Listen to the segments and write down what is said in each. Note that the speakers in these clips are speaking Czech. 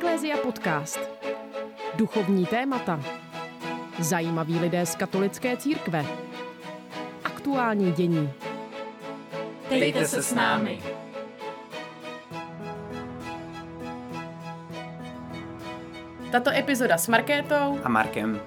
Eklézia podcast. Duchovní témata. Zajímaví lidé z katolické církve. Aktuální dění. Dejte se s námi. Tato epizoda s Markétou a Markem.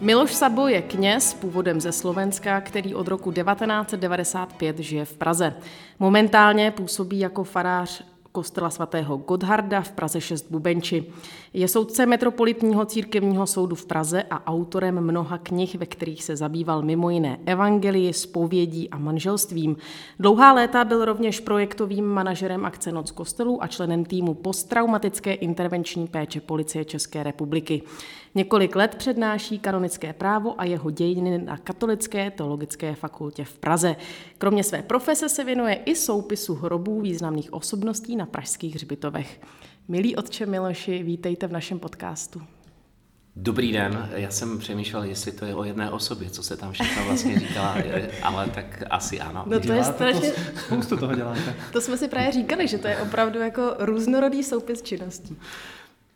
Miloš Sabo je kněz původem ze Slovenska, který od roku 1995 žije v Praze. Momentálně působí jako farář kostela svatého Godharda v Praze 6 Bubenči. Je soudce Metropolitního církevního soudu v Praze a autorem mnoha knih, ve kterých se zabýval mimo jiné evangelii, spovědí a manželstvím. Dlouhá léta byl rovněž projektovým manažerem akce Noc kostelů a členem týmu posttraumatické intervenční péče policie České republiky. Několik let přednáší kanonické právo a jeho dějiny na Katolické teologické fakultě v Praze. Kromě své profese se věnuje i soupisu hrobů významných osobností na pražských hřbitovech. Milí otče Miloši, vítejte v našem podcastu. Dobrý den, já jsem přemýšlel, jestli to je o jedné osobě, co se tam všechno vlastně říkala, ale tak asi ano. No to je strašně... To, spoustu toho děláte. To jsme si právě říkali, že to je opravdu jako různorodý soupis činností.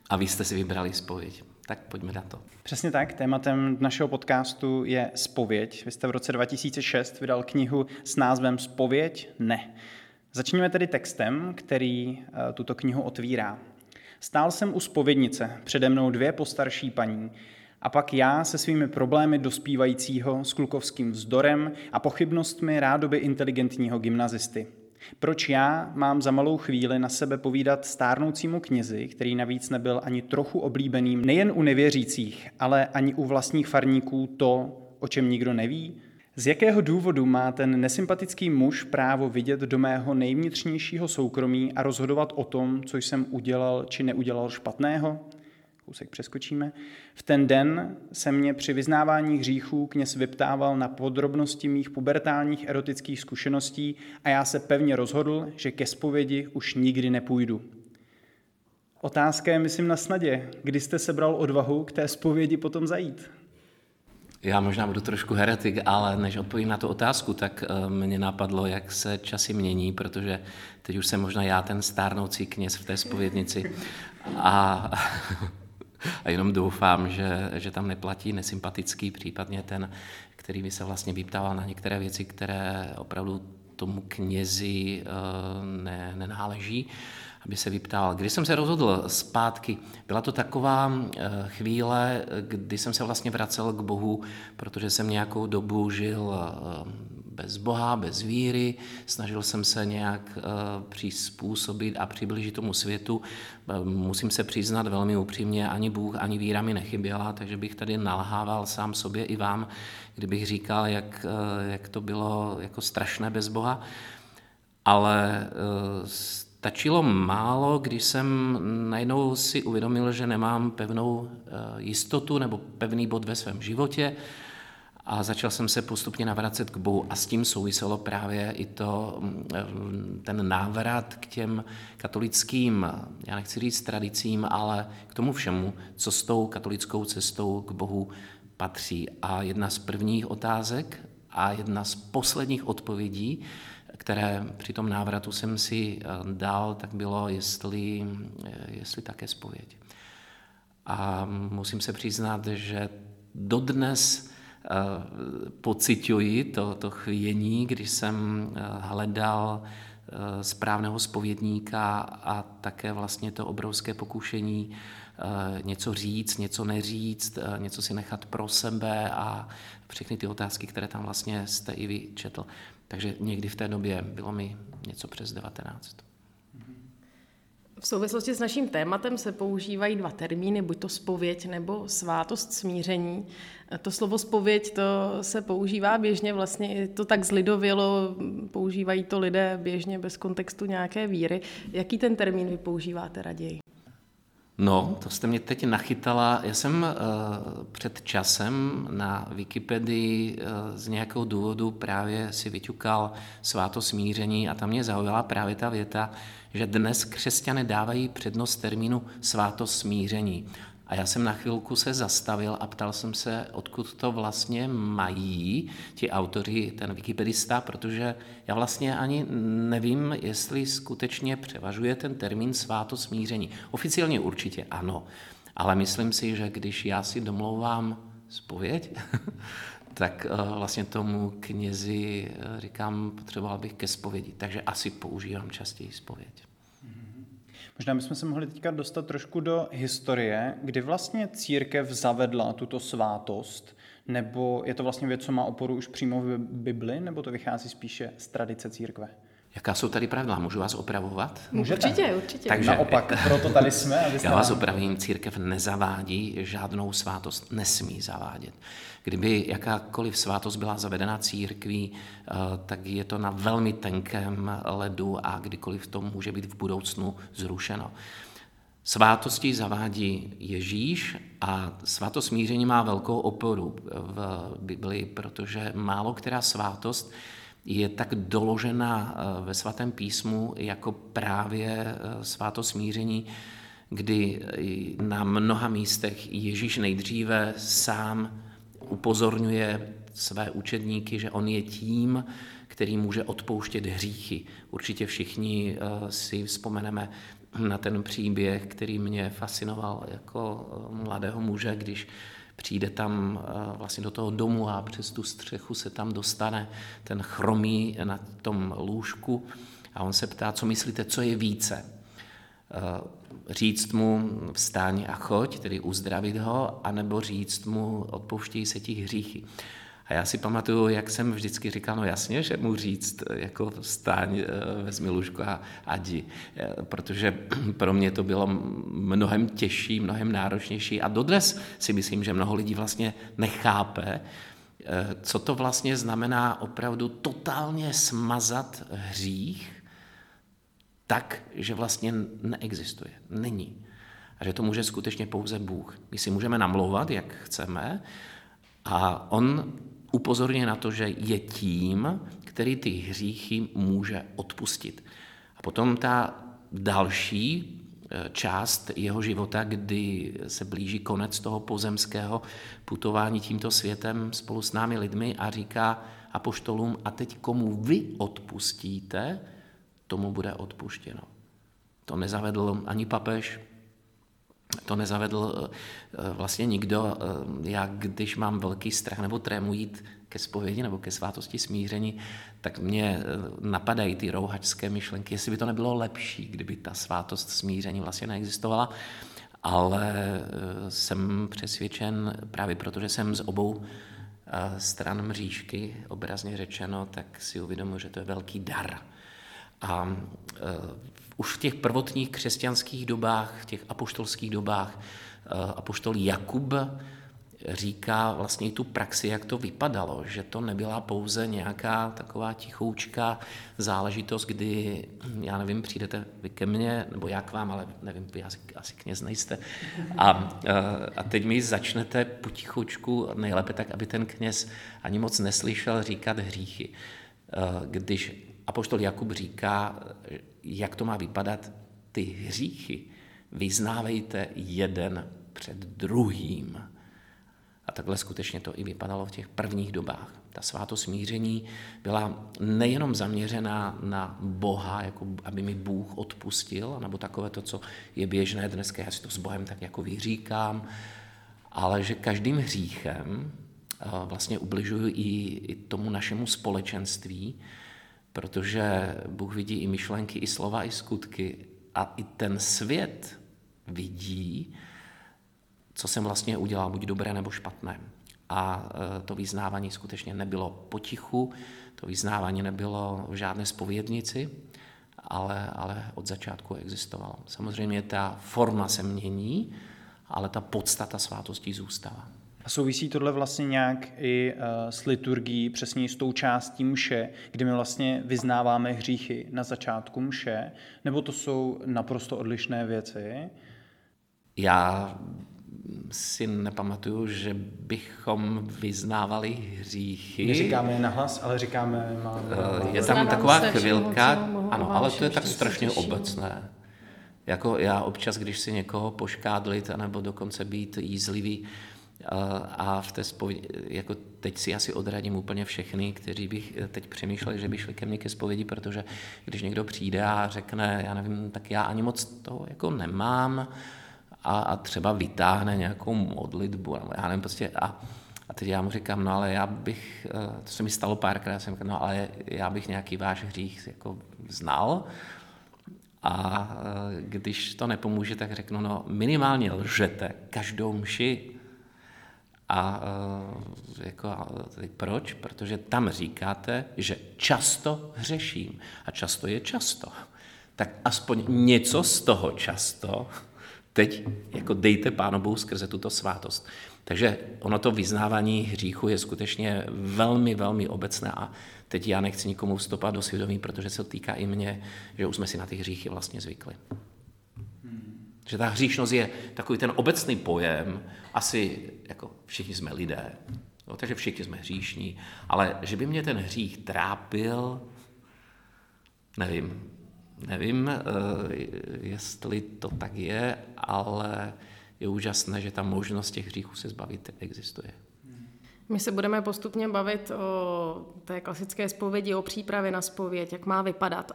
A vy jste si vybrali spověď. Tak pojďme na to. Přesně tak. Tématem našeho podcastu je spověď. Vy jste v roce 2006 vydal knihu s názvem Spověď ne. Začněme tedy textem, který eh, tuto knihu otvírá. Stál jsem u spovědnice, přede mnou dvě postarší paní, a pak já se svými problémy dospívajícího, s klukovským vzdorem a pochybnostmi rádoby inteligentního gymnazisty. Proč já mám za malou chvíli na sebe povídat stárnoucímu knězi, který navíc nebyl ani trochu oblíbeným nejen u nevěřících, ale ani u vlastních farníků to, o čem nikdo neví? Z jakého důvodu má ten nesympatický muž právo vidět do mého nejvnitřnějšího soukromí a rozhodovat o tom, co jsem udělal či neudělal špatného? Kousek přeskočíme. V ten den se mě při vyznávání hříchů kněz vyptával na podrobnosti mých pubertálních erotických zkušeností a já se pevně rozhodl, že ke zpovědi už nikdy nepůjdu. Otázka je, myslím, na snadě. Kdy jste sebral odvahu k té zpovědi potom zajít? Já možná budu trošku heretik, ale než odpovím na tu otázku, tak uh, mě napadlo, jak se časy mění, protože teď už jsem možná já ten stárnoucí kněz v té spovědnici. A a jenom doufám, že, že tam neplatí nesympatický, případně ten, který by se vlastně vyptával na některé věci, které opravdu tomu knězi eh, ne, nenáleží aby se vyptal. Když jsem se rozhodl zpátky, byla to taková eh, chvíle, kdy jsem se vlastně vracel k Bohu, protože jsem nějakou dobu žil eh, bez Boha, bez víry, snažil jsem se nějak uh, přizpůsobit a přiblížit tomu světu. Uh, musím se přiznat velmi upřímně, ani Bůh, ani víra mi nechyběla, takže bych tady nalhával sám sobě i vám, kdybych říkal, jak, uh, jak to bylo jako strašné bez Boha. Ale stačilo málo, když jsem najednou si uvědomil, že nemám pevnou jistotu nebo pevný bod ve svém životě, a začal jsem se postupně navracet k Bohu a s tím souviselo právě i to, mm, ten návrat k těm katolickým, já nechci říct tradicím, ale k tomu všemu, co s tou katolickou cestou k Bohu patří. A jedna z prvních otázek a jedna z posledních odpovědí, které při tom návratu jsem si eh, dal, tak bylo, jestli, eh, jestli také spověď. A musím se přiznat, že dodnes pocituji to, to chvění, když jsem eh, hledal eh, správného spovědníka a také vlastně to obrovské pokušení eh, něco říct, něco neříct, něco si nechat pro sebe a všechny ty otázky, které tam vlastně jste i vy četl. Takže někdy v té době bylo mi něco přes 19. V souvislosti s naším tématem se používají dva termíny, buď to spověď nebo svátost smíření. To slovo spověď to se používá běžně, vlastně to tak zlidovělo, používají to lidé běžně bez kontextu nějaké víry. Jaký ten termín vy používáte raději? No, to jste mě teď nachytala. Já jsem uh, před časem na Wikipedii uh, z nějakého důvodu právě si vyťukal sváto smíření a tam mě zaujala právě ta věta, že dnes křesťané dávají přednost termínu sváto smíření. A já jsem na chvilku se zastavil a ptal jsem se, odkud to vlastně mají ti autoři, ten wikipedista, protože já vlastně ani nevím, jestli skutečně převažuje ten termín svátosmíření. Oficiálně určitě ano, ale myslím si, že když já si domlouvám spověď, tak eh, vlastně tomu knězi eh, říkám, potřeboval bych ke zpovědi, takže asi používám častěji zpověď. Možná bychom se mohli teďka dostat trošku do historie, kdy vlastně církev zavedla tuto svátost, nebo je to vlastně věc, co má oporu už přímo v Bibli, nebo to vychází spíše z tradice církve? Jaká jsou tady pravidla? Můžu vás opravovat? Můžete. Určitě, určitě. Takže, Naopak, proto tady jsme. Já vás opravím, církev nezavádí žádnou svátost, nesmí zavádět. Kdyby jakákoliv svátost byla zavedena církví, eh, tak je to na velmi tenkém ledu a kdykoliv to může být v budoucnu zrušeno. Svátosti zavádí Ježíš a svátost smíření má velkou oporu v Biblii, protože málo která svátost je tak doložena eh, ve svatém písmu jako právě eh, svátost smíření, kdy na mnoha místech Ježíš nejdříve sám upozorňuje své učedníky, že on je tím, který může odpouštět hříchy. Určitě všichni eh, si vzpomeneme na ten příběh, který mě fascinoval jako mladého muže, když přijde tam eh, vlastně do toho domu a přes tu střechu se tam dostane ten chromý na tom lůžku a on se ptá, co myslíte, co je více. Eh, říct mu vstáň a choď, tedy uzdravit ho, anebo říct mu odpouštějí se ti hříchy. A já si pamatuju, jak jsem vždycky říkal, no jasně, že mu říct, jako vstáň, eh, vezmi lůžko a, a jdi. Eh, protože pro mě to bylo mnohem těžší, mnohem náročnější a dodnes si myslím, že mnoho lidí vlastně nechápe, eh, co to vlastně znamená opravdu totálně smazat hřích tak, že vlastně neexistuje, není. A že to může skutečně pouze Bůh. My si můžeme namlouvat, jak chceme, a on upozorňuje na to, že je tím, který ty hříchy může odpustit. A potom ta další e, část jeho života, kdy se blíží konec toho pozemského putování tímto světem spolu s námi lidmi a říká apoštolům, a teď komu vy odpustíte, tomu bude odpuštěno. To nezavedl ani papež, to nezavedl eh, vlastně nikdo. Eh, já, když mám velký strach nebo trému jít ke zpovědi nebo ke svátosti smíření, tak mě eh, napadají ty rouhačské myšlenky, jestli by to nebylo lepší, kdyby ta svátost smíření vlastně neexistovala. Ale jsem přesvědčen, právě protože jsem z obou stran mřížky, obrazně řečeno, tak si uvědomuji, že to je velký dar. A už v těch prvotních křesťanských dobách, v těch apoštolských dobách, eh, apoštol Jakub říká vlastně tu praxi, jak to vypadalo, že to nebyla pouze nějaká taková tichoučká záležitost, kdy, já nevím, přijdete vy ke mně, nebo já k vám, ale nevím, vy asi, asi kněz nejste, a, eh, a teď mi začnete potichoučku, nejlépe tak, aby ten kněz ani moc neslyšel říkat hříchy. Když Apoštol Jakub říká, jak to má vypadat, ty hříchy vyznávejte jeden před druhým. A takhle skutečně to i vypadalo v těch prvních dobách. Ta svátost smíření byla nejenom zaměřená na Boha, jako aby mi Bůh odpustil, nebo takové to, co je běžné dneska, já si to s Bohem tak jako vyříkám, ale že každým hříchem eh, vlastně ubližuju i, i tomu našemu společenství, protože Bůh vidí i myšlenky, i slova, i skutky a i ten svět vidí, co jsem vlastně udělal, buď dobré nebo špatné. A e, to vyznávání skutečně nebylo potichu, to vyznávání nebylo v žádné spovědnici, ale, ale od začátku existovalo. Samozřejmě ta forma se mění, ale ta podstata svátosti zůstává. A souvisí tohle vlastně nějak i uh, s liturgií, přesně s tou částí mše, kdy my vlastně vyznáváme hříchy na začátku mše, nebo to jsou naprosto odlišné věci? Já si nepamatuju, že bychom vyznávali hříchy. Neříkáme je nahlas, ale říkáme... Máme... Eh, je tam taková chvilka, ano, ale to je tak strašně obecné. Jako já občas, když si někoho poškádlit, nebo dokonce být jízlivý, a v té spovědi, jako teď si asi odradím úplně všechny, kteří bych teď přemýšleli, že by šli ke mně ke zpovědi, protože když někdo přijde a řekne, já nevím, tak já ani moc toho jako nemám a, a třeba vytáhne nějakou modlitbu, já nevím, prostě a, a teď já mu říkám, no ale já bych, eh, to se mi stalo párkrát, jsem říkal, no ale já bych nějaký váš hřích jako znal, a eh, když to nepomůže, tak řeknu, no minimálně lžete každou mši. A eh, jako, teď proč? Protože tam říkáte, že často hřeším. A často je často. Tak aspoň něco z toho často teď jako dejte Pánu Bohu skrze tuto svátost. Takže ono to vyznávání hříchu je skutečně velmi, velmi obecné a teď já nechci nikomu vstopat do svědomí, protože se to týká i mě, že už jsme si na ty hříchy vlastně zvykli. Že ta hříšnost je takový ten obecný pojem, asi jako všichni jsme lidé, no, takže všichni jsme hříšní, ale že by mě ten hřích trápil, nevím, nevím, eh, jestli to tak je, ale je úžasné, že ta možnost těch hříchů se zbavit existuje. My se budeme postupně bavit o té klasické zpovědi, o přípravě na zpověď, jak má vypadat.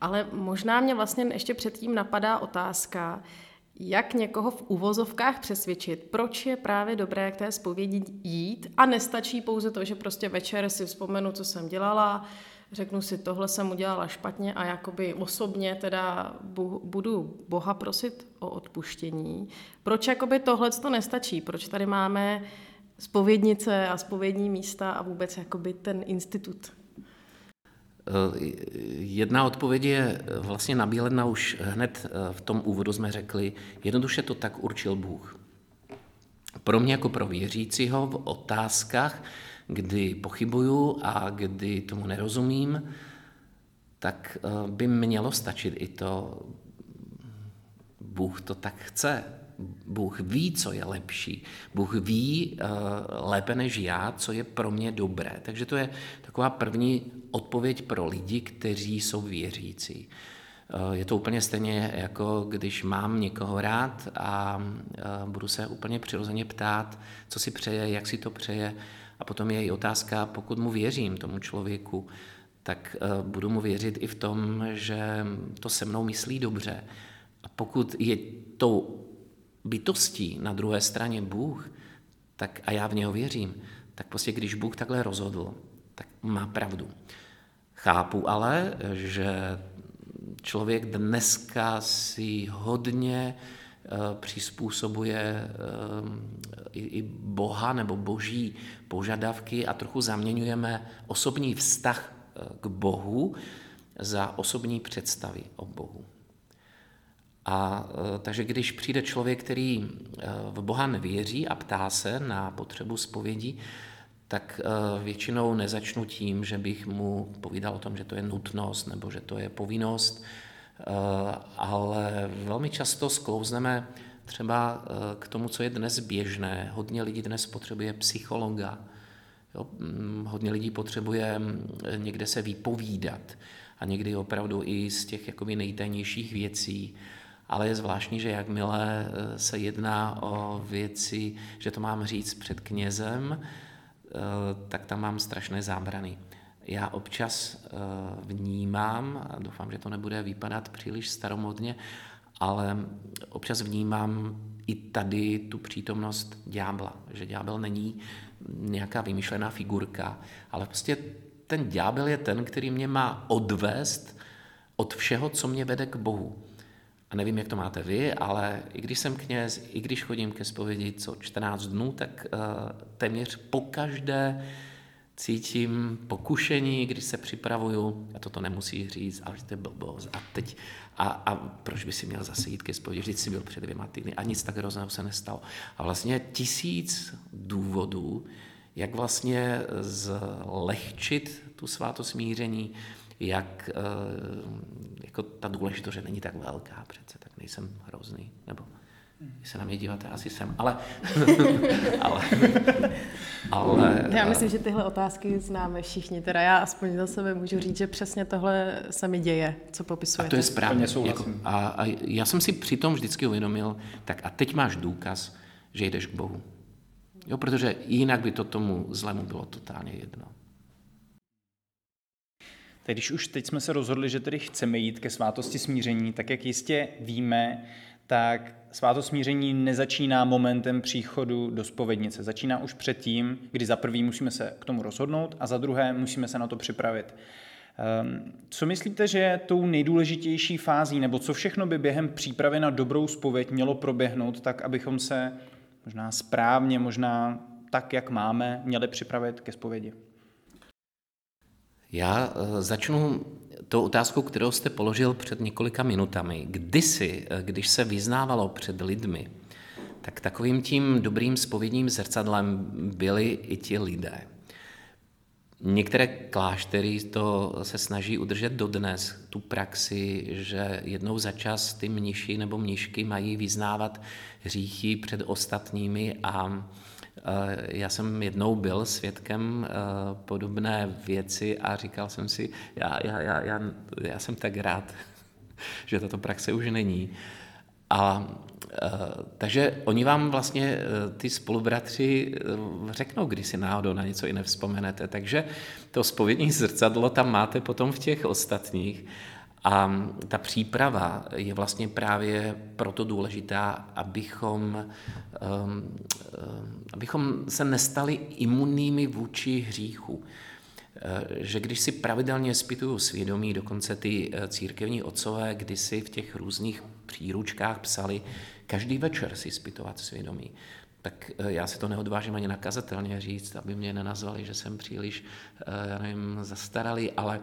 Ale možná mě vlastně ještě předtím napadá otázka, jak někoho v uvozovkách přesvědčit, proč je právě dobré k té zpovědi jít a nestačí pouze to, že prostě večer si vzpomenu, co jsem dělala, řeknu si, tohle jsem udělala špatně a jakoby osobně teda budu Boha prosit o odpuštění. Proč jakoby tohle to nestačí? Proč tady máme spovědnice a spovědní místa a vůbec jakoby ten institut? Eh, jedna odpověď je vlastně nabíledna už hned eh, v tom úvodu jsme řekli, jednoduše to tak určil Bůh. Pro mě jako pro věřícího v otázkách, kdy pochybuju a kdy tomu nerozumím, tak eh, by mělo stačit i to, Bůh to tak chce. Bůh ví, co je lepší. Bůh ví uh, lépe než já, co je pro mě dobré. Takže to je taková první odpověď pro lidi, kteří jsou věřící. Uh, je to úplně stejně, jako když mám někoho rád a uh, budu se úplně přirozeně ptát, co si přeje, jak si to přeje. A potom je i otázka, pokud mu věřím tomu člověku, tak budu mu věřit i v tom, že to se mnou myslí dobře. A pokud je tou bytostí na druhé straně Bůh, tak a já v něho věřím, tak prostě když Bůh takhle rozhodl, tak má pravdu. Chápu ale, že člověk dneska si hodně eh, přizpůsobuje eh, i Boha nebo boží požadavky a trochu zaměňujeme osobní vztah eh, k Bohu za osobní představy o Bohu. A e, takže když přijde člověk, který e, v Boha nevěří a ptá se na potřebu zpovědi, tak e, většinou nezačnu tím, že bych mu povídal o tom, že to je nutnost nebo že to je povinnost, ale velmi často sklouzneme třeba k tomu, co je dnes běžné. Hodně lidí dnes potřebuje psychologa, jo? hodně lidí potřebuje někde se vypovídat a někdy opravdu i z těch jakoby nejtajnějších věcí ale je zvláštní, že jakmile eh, se jedná o věci, že to mám říct před knězem, eh, tak tam mám strašné zábrany. Já občas eh, vnímám, a doufám, že to nebude vypadat příliš staromodně, ale občas vnímám i tady tu přítomnost ďábla, že ďábel není nějaká vymyšlená figurka, ale prostě ten ďábel je ten, který mě má odvést od všeho, co mě vede k Bohu. A nevím, jak to máte vy, ale i když jsem kněz, i když chodím ke zpovědi co 14 dnů, tak uh, téměř po každé cítím pokušení, když se připravuju, a toto nemusí říct, ale to je blbost. A teď, a, a proč by si měl zase jít ke zpovědi, vždyť si byl před dvěma týdny a nic tak hrozného se nestalo. A vlastně tisíc důvodů, jak vlastně zlehčit tu svátosmíření, jak eh, jako ta důležitost, že není tak velká přece, tak nejsem hrozný, nebo Když se na mě díváte, asi jsem, ale, ale, ale... Já myslím, že tyhle otázky známe všichni, teda já aspoň za sebe můžu říct, že přesně tohle se mi děje, co popisujete. A to je správně. Jako, a, a já jsem si přitom vždycky uvědomil, tak a teď máš důkaz, že jdeš k Bohu. Jo, protože jinak by to tomu zlému bylo totálně jedno. Tak když už teď jsme se rozhodli, že tedy chceme jít ke svátosti smíření, tak jak jistě víme, tak svátost smíření nezačíná momentem příchodu do spovednice. Začíná už předtím, kdy za prvý musíme se k tomu rozhodnout a za druhé musíme se na to připravit. Ehm, co myslíte, že je tou nejdůležitější fází, nebo co všechno by během přípravy na dobrou spověď mělo proběhnout, tak abychom se možná správně, možná tak, jak máme, měli připravit ke spovědi? Já eh, začnu tou otázkou, kterou jste položil před několika minutami. Kdysi, eh, když se vyznávalo před lidmi, tak takovým tím dobrým spovědním zrcadlem byli i ti lidé. Některé kláštery to se snaží udržet dodnes, tu praxi, že jednou za čas ty mniši nebo mnišky mají vyznávat hříchy před ostatními a já jsem jednou byl svědkem eh, podobné věci a říkal jsem si, já, já, já, já, já jsem tak rád, že tato praxe už není. A eh, takže oni vám vlastně, eh, ty spolubratři, řeknou, když si náhodou na něco i nevzpomenete. Takže to spovědní zrcadlo tam máte potom v těch ostatních. A ta příprava je vlastně právě proto důležitá, abychom, um, abychom se nestali imunními vůči hříchu. Eh, že když si pravidelně zpytuju svědomí, dokonce ty eh, církevní otcové kdysi v těch různých příručkách psali, každý večer si zpytovat svědomí, tak já si to neodvážím ani nakazatelně říct, aby mě nenazvali, že jsem příliš, já nevím, zastaralý, ale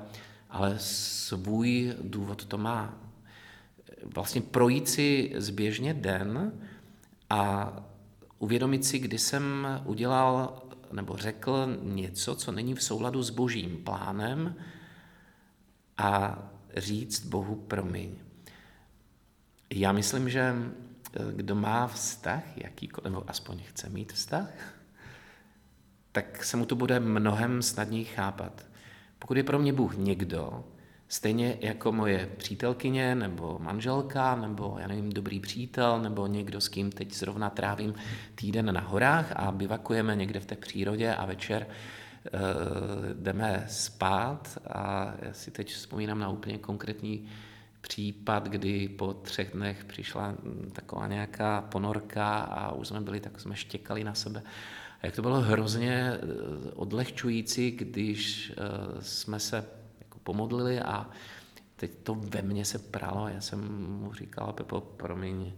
ale svůj důvod to má. Vlastně projít si zběžně den a uvědomit si, kdy jsem udělal nebo řekl něco, co není v souladu s božím plánem a říct Bohu promiň. Já myslím, že eh, kdo má vztah, jakýkoliv, nebo aspoň chce mít vztah, tak se mu to bude mnohem snadněji chápat. Pokud je pro mě Bůh někdo, stejně jako moje přítelkyně, nebo manželka, nebo já nevím, dobrý přítel, nebo někdo, s kým teď zrovna trávím týden na horách a bivakujeme někde v té přírodě a večer uh, jdeme spát a já si teď vzpomínám na úplně konkrétní případ, kdy po třech dnech přišla taková nějaká ponorka a už jsme byli, tak jsme štěkali na sebe jak to bylo hrozně eh, odlehčující, když eh, jsme se jako pomodlili a teď to ve mně se pralo. Já jsem mu říkal, Pepo, promiň,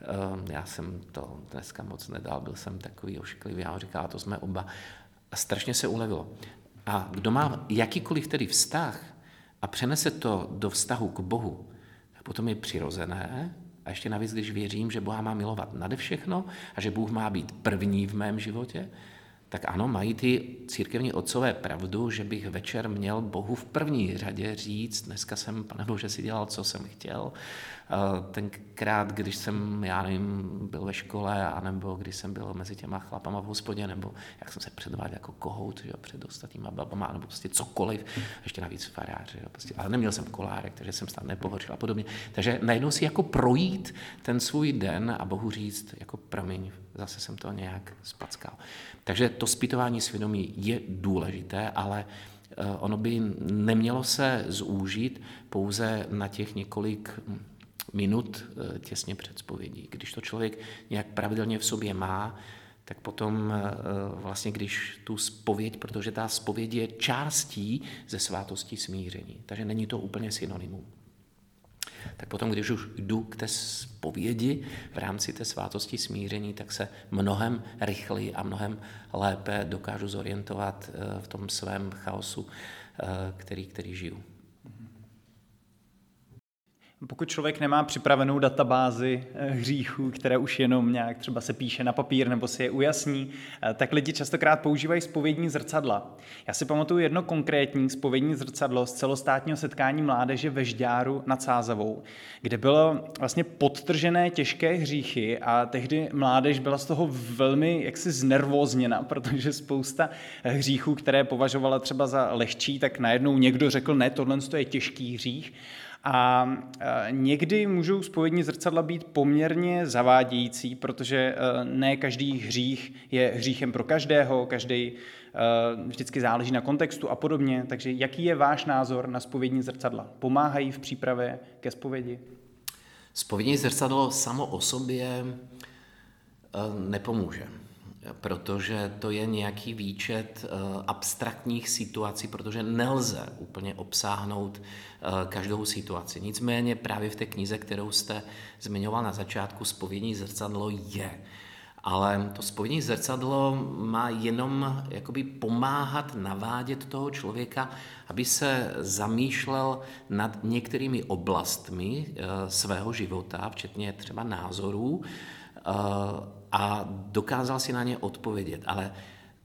eh, já jsem to dneska moc nedal, byl jsem takový ošklivý. Já říkal, to jsme oba. A strašně se ulevilo. A kdo má jakýkoliv tedy vztah a přenese to do vztahu k Bohu, tak potom je přirozené, a ještě navíc, když věřím, že Boha má milovat nade všechno a že Bůh má být první v mém životě, tak ano, mají ty církevní otcové pravdu, že bych večer měl Bohu v první řadě říct, dneska jsem, pane Bože, si dělal, co jsem chtěl. Tenkrát, když jsem, já nevím, byl ve škole, anebo když jsem byl mezi těma chlapama v hospodě, nebo jak jsem se předváděl jako kohout že jo, před ostatníma babama, nebo prostě cokoliv, ještě navíc farář, jo, prostě, ale neměl jsem kolárek, takže jsem snad nepohořil a podobně. Takže najednou si jako projít ten svůj den a Bohu říct, jako promiň, zase jsem to nějak spackal. Takže to zpytování svědomí je důležité, ale eh, ono by nemělo se zúžit pouze na těch několik minut eh, těsně před spovědí. Když to člověk nějak pravidelně v sobě má, tak potom eh, vlastně, když tu spověď, protože ta spověď je částí ze svátosti smíření, takže není to úplně synonymum tak potom, když už jdu k té spovědi v rámci té svátosti smíření, tak se mnohem rychleji a mnohem lépe dokážu zorientovat eh, v tom svém chaosu, eh, který, který žiju. Pokud člověk nemá připravenou databázi eh, hříchů, které už jenom nějak třeba se píše na papír nebo si je ujasní, eh, tak lidi častokrát používají spovědní zrcadla. Já si pamatuju jedno konkrétní spovědní zrcadlo z celostátního setkání mládeže ve Žďáru nad Sázavou, kde bylo vlastně podtržené těžké hříchy a tehdy mládež byla z toho velmi jaksi znervózněna, protože spousta hříchů, které považovala třeba za lehčí, tak najednou někdo řekl, ne, tohle je těžký hřích. A někdy můžou spovědní zrcadla být poměrně zavádějící, protože ne každý hřích je hříchem pro každého, každý vždycky záleží na kontextu a podobně. Takže jaký je váš názor na spovědní zrcadla? Pomáhají v přípravě ke spovědi? Spovědní zrcadlo samo o sobě nepomůže protože to je nějaký výčet eh, abstraktních situací, protože nelze úplně obsáhnout eh, každou situaci. Nicméně právě v té knize, kterou jste zmiňoval na začátku, spovědní zrcadlo je. Ale to spovědní zrcadlo má jenom jakoby pomáhat navádět toho člověka, aby se zamýšlel nad některými oblastmi eh, svého života, včetně třeba názorů, a dokázal si na ně odpovědět. Ale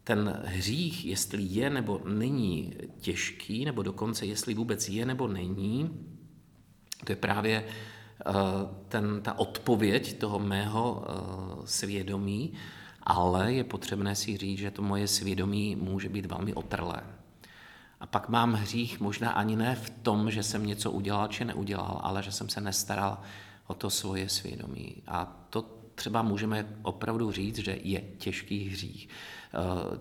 ten hřích, jestli je nebo není těžký, nebo dokonce jestli vůbec je nebo není, to je právě eh, ten, ta odpověď toho mého eh, svědomí, ale je potřebné si říct, že to moje svědomí může být velmi otrlé. A pak mám hřích možná ani ne v tom, že jsem něco udělal či neudělal, ale že jsem se nestaral o to svoje svědomí. A to třeba můžeme opravdu říct, že je těžký hřích. Eh,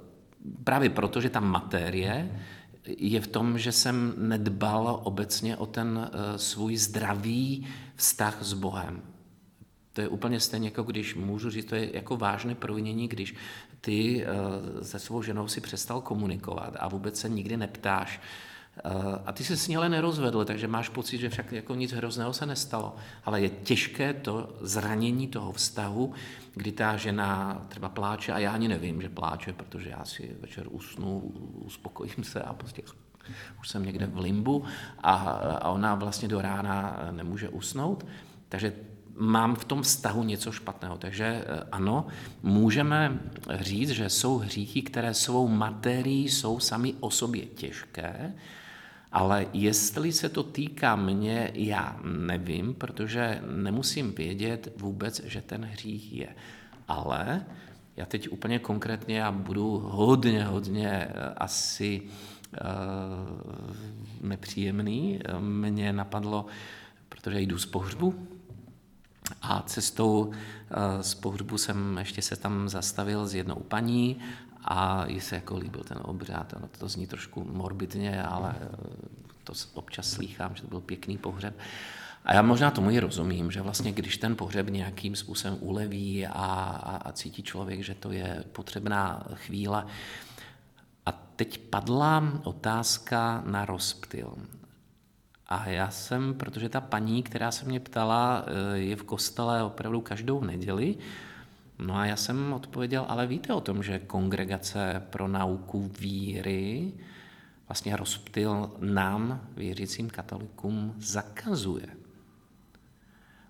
právě proto, že ta materie je v tom, že jsem nedbal obecně o ten eh, svůj zdravý vztah s Bohem. To je úplně stejně, jako když můžu říct, to je jako vážné provinění, když ty eh, se svou ženou si přestal komunikovat a vůbec se nikdy neptáš, a ty se s ní ale nerozvedl, takže máš pocit, že však jako nic hrozného se nestalo. Ale je těžké to zranění toho vztahu, kdy ta žena třeba pláče a já ani nevím, že pláče, protože já si večer usnu, uspokojím se a prostě už jsem někde v limbu a, a ona vlastně do rána nemůže usnout. Takže mám v tom vztahu něco špatného. Takže eh, ano, můžeme říct, že jsou hříchy, které svou materií jsou sami o sobě těžké, ale jestli se to týká mě, já nevím, protože nemusím vědět vůbec, že ten hřích je. Ale já teď úplně konkrétně, já budu hodně, hodně eh, asi uh, nepříjemný. Mně napadlo, protože jdu z pohřbu, a cestou uh, z pohřbu jsem ještě se tam zastavil s jednou paní a jí se jako líbil ten obřád. Ono to zní trošku morbidně, ale eh, to občas slýchám, že to byl pěkný pohřeb. A já možná tomu i rozumím, že vlastně když ten pohřeb nějakým způsobem uleví a, a, a cítí člověk, že to je potřebná chvíle. A teď padla otázka na rozptyl. A já jsem, protože ta paní, která se mě ptala, eh, je v kostele opravdu každou neděli, No a já jsem odpověděl, ale víte o tom, že kongregace pro nauku víry vlastně rozptyl nám, věřícím katolikům, zakazuje.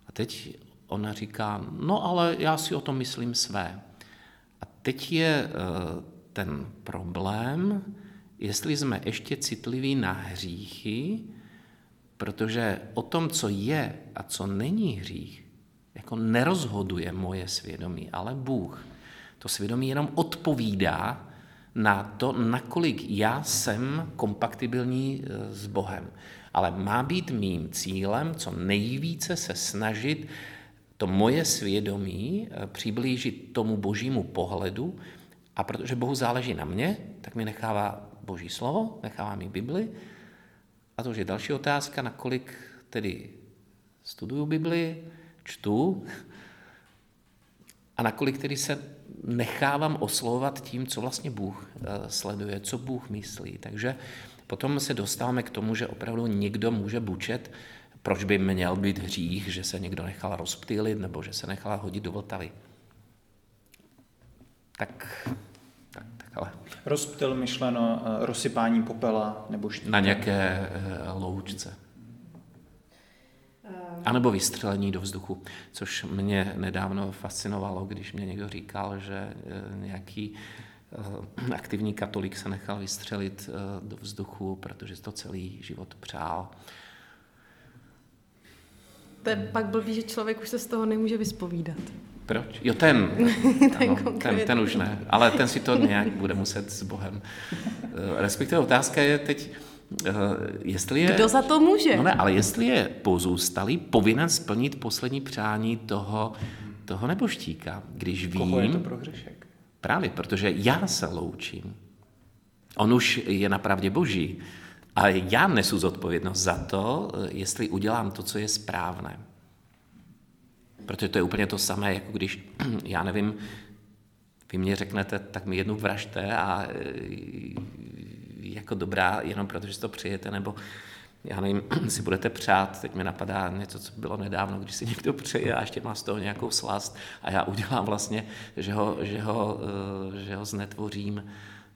A teď ona říká, no ale já si o tom myslím své. A teď je eh, ten problém, jestli jsme ještě citliví na hříchy, protože o tom, co je a co není hřích, jako nerozhoduje moje svědomí, ale Bůh. To svědomí jenom odpovídá na to, nakolik já jsem kompatibilní e, s Bohem. Ale má být mým cílem co nejvíce se snažit to moje svědomí e, přiblížit tomu božímu pohledu a protože Bohu záleží na mě, tak mi nechává boží slovo, nechává mi Bibli a to už je další otázka, nakolik tedy studuju Bibli, čtu a nakolik tedy se nechávám oslovovat tím, co vlastně Bůh eh, sleduje, co Bůh myslí. Takže potom se dostáváme k tomu, že opravdu někdo může bučet, proč by měl být hřích, že se někdo nechal rozptýlit nebo že se nechal hodit do Vltavy. Tak, tak, tak ale. Rozptyl myšleno eh, rozsypání popela nebo štítem. Na nějaké eh, loučce. A nebo vystřelení do vzduchu, což mě nedávno fascinovalo, když mě někdo říkal, že eh, nějaký eh, aktivní katolik se nechal vystřelit do vzduchu, protože to celý život přál. To je pak blbý, že člověk už se z toho nemůže vyspovídat. Proč? Jo, ten. ten, ano, ten, ten už ne. Ale ten si to nějak bude muset s Bohem. Respektive otázka je teď, Eh, jestli je... Kdo za to může? No ne, ale jestli je pozůstalý povinen splnit poslední přání toho, toho neboštíka, když vím... Koho je to pro hřešek? Právě, protože já se loučím. On už je na pravdě boží. A já nesu zodpovědnost za to, jestli udělám to, co je správné. Protože to je úplně to samé, jako když, já nevím, vy mě řeknete, tak mi jednu vražte a jako dobrá jenom protože si to přijete, nebo já nevím, si budete přát, teď mi napadá něco, co bylo nedávno, když si někdo přeje a ještě má z toho nějakou slast a já udělám vlastně, že ho, že ho, eh, že ho znetvořím,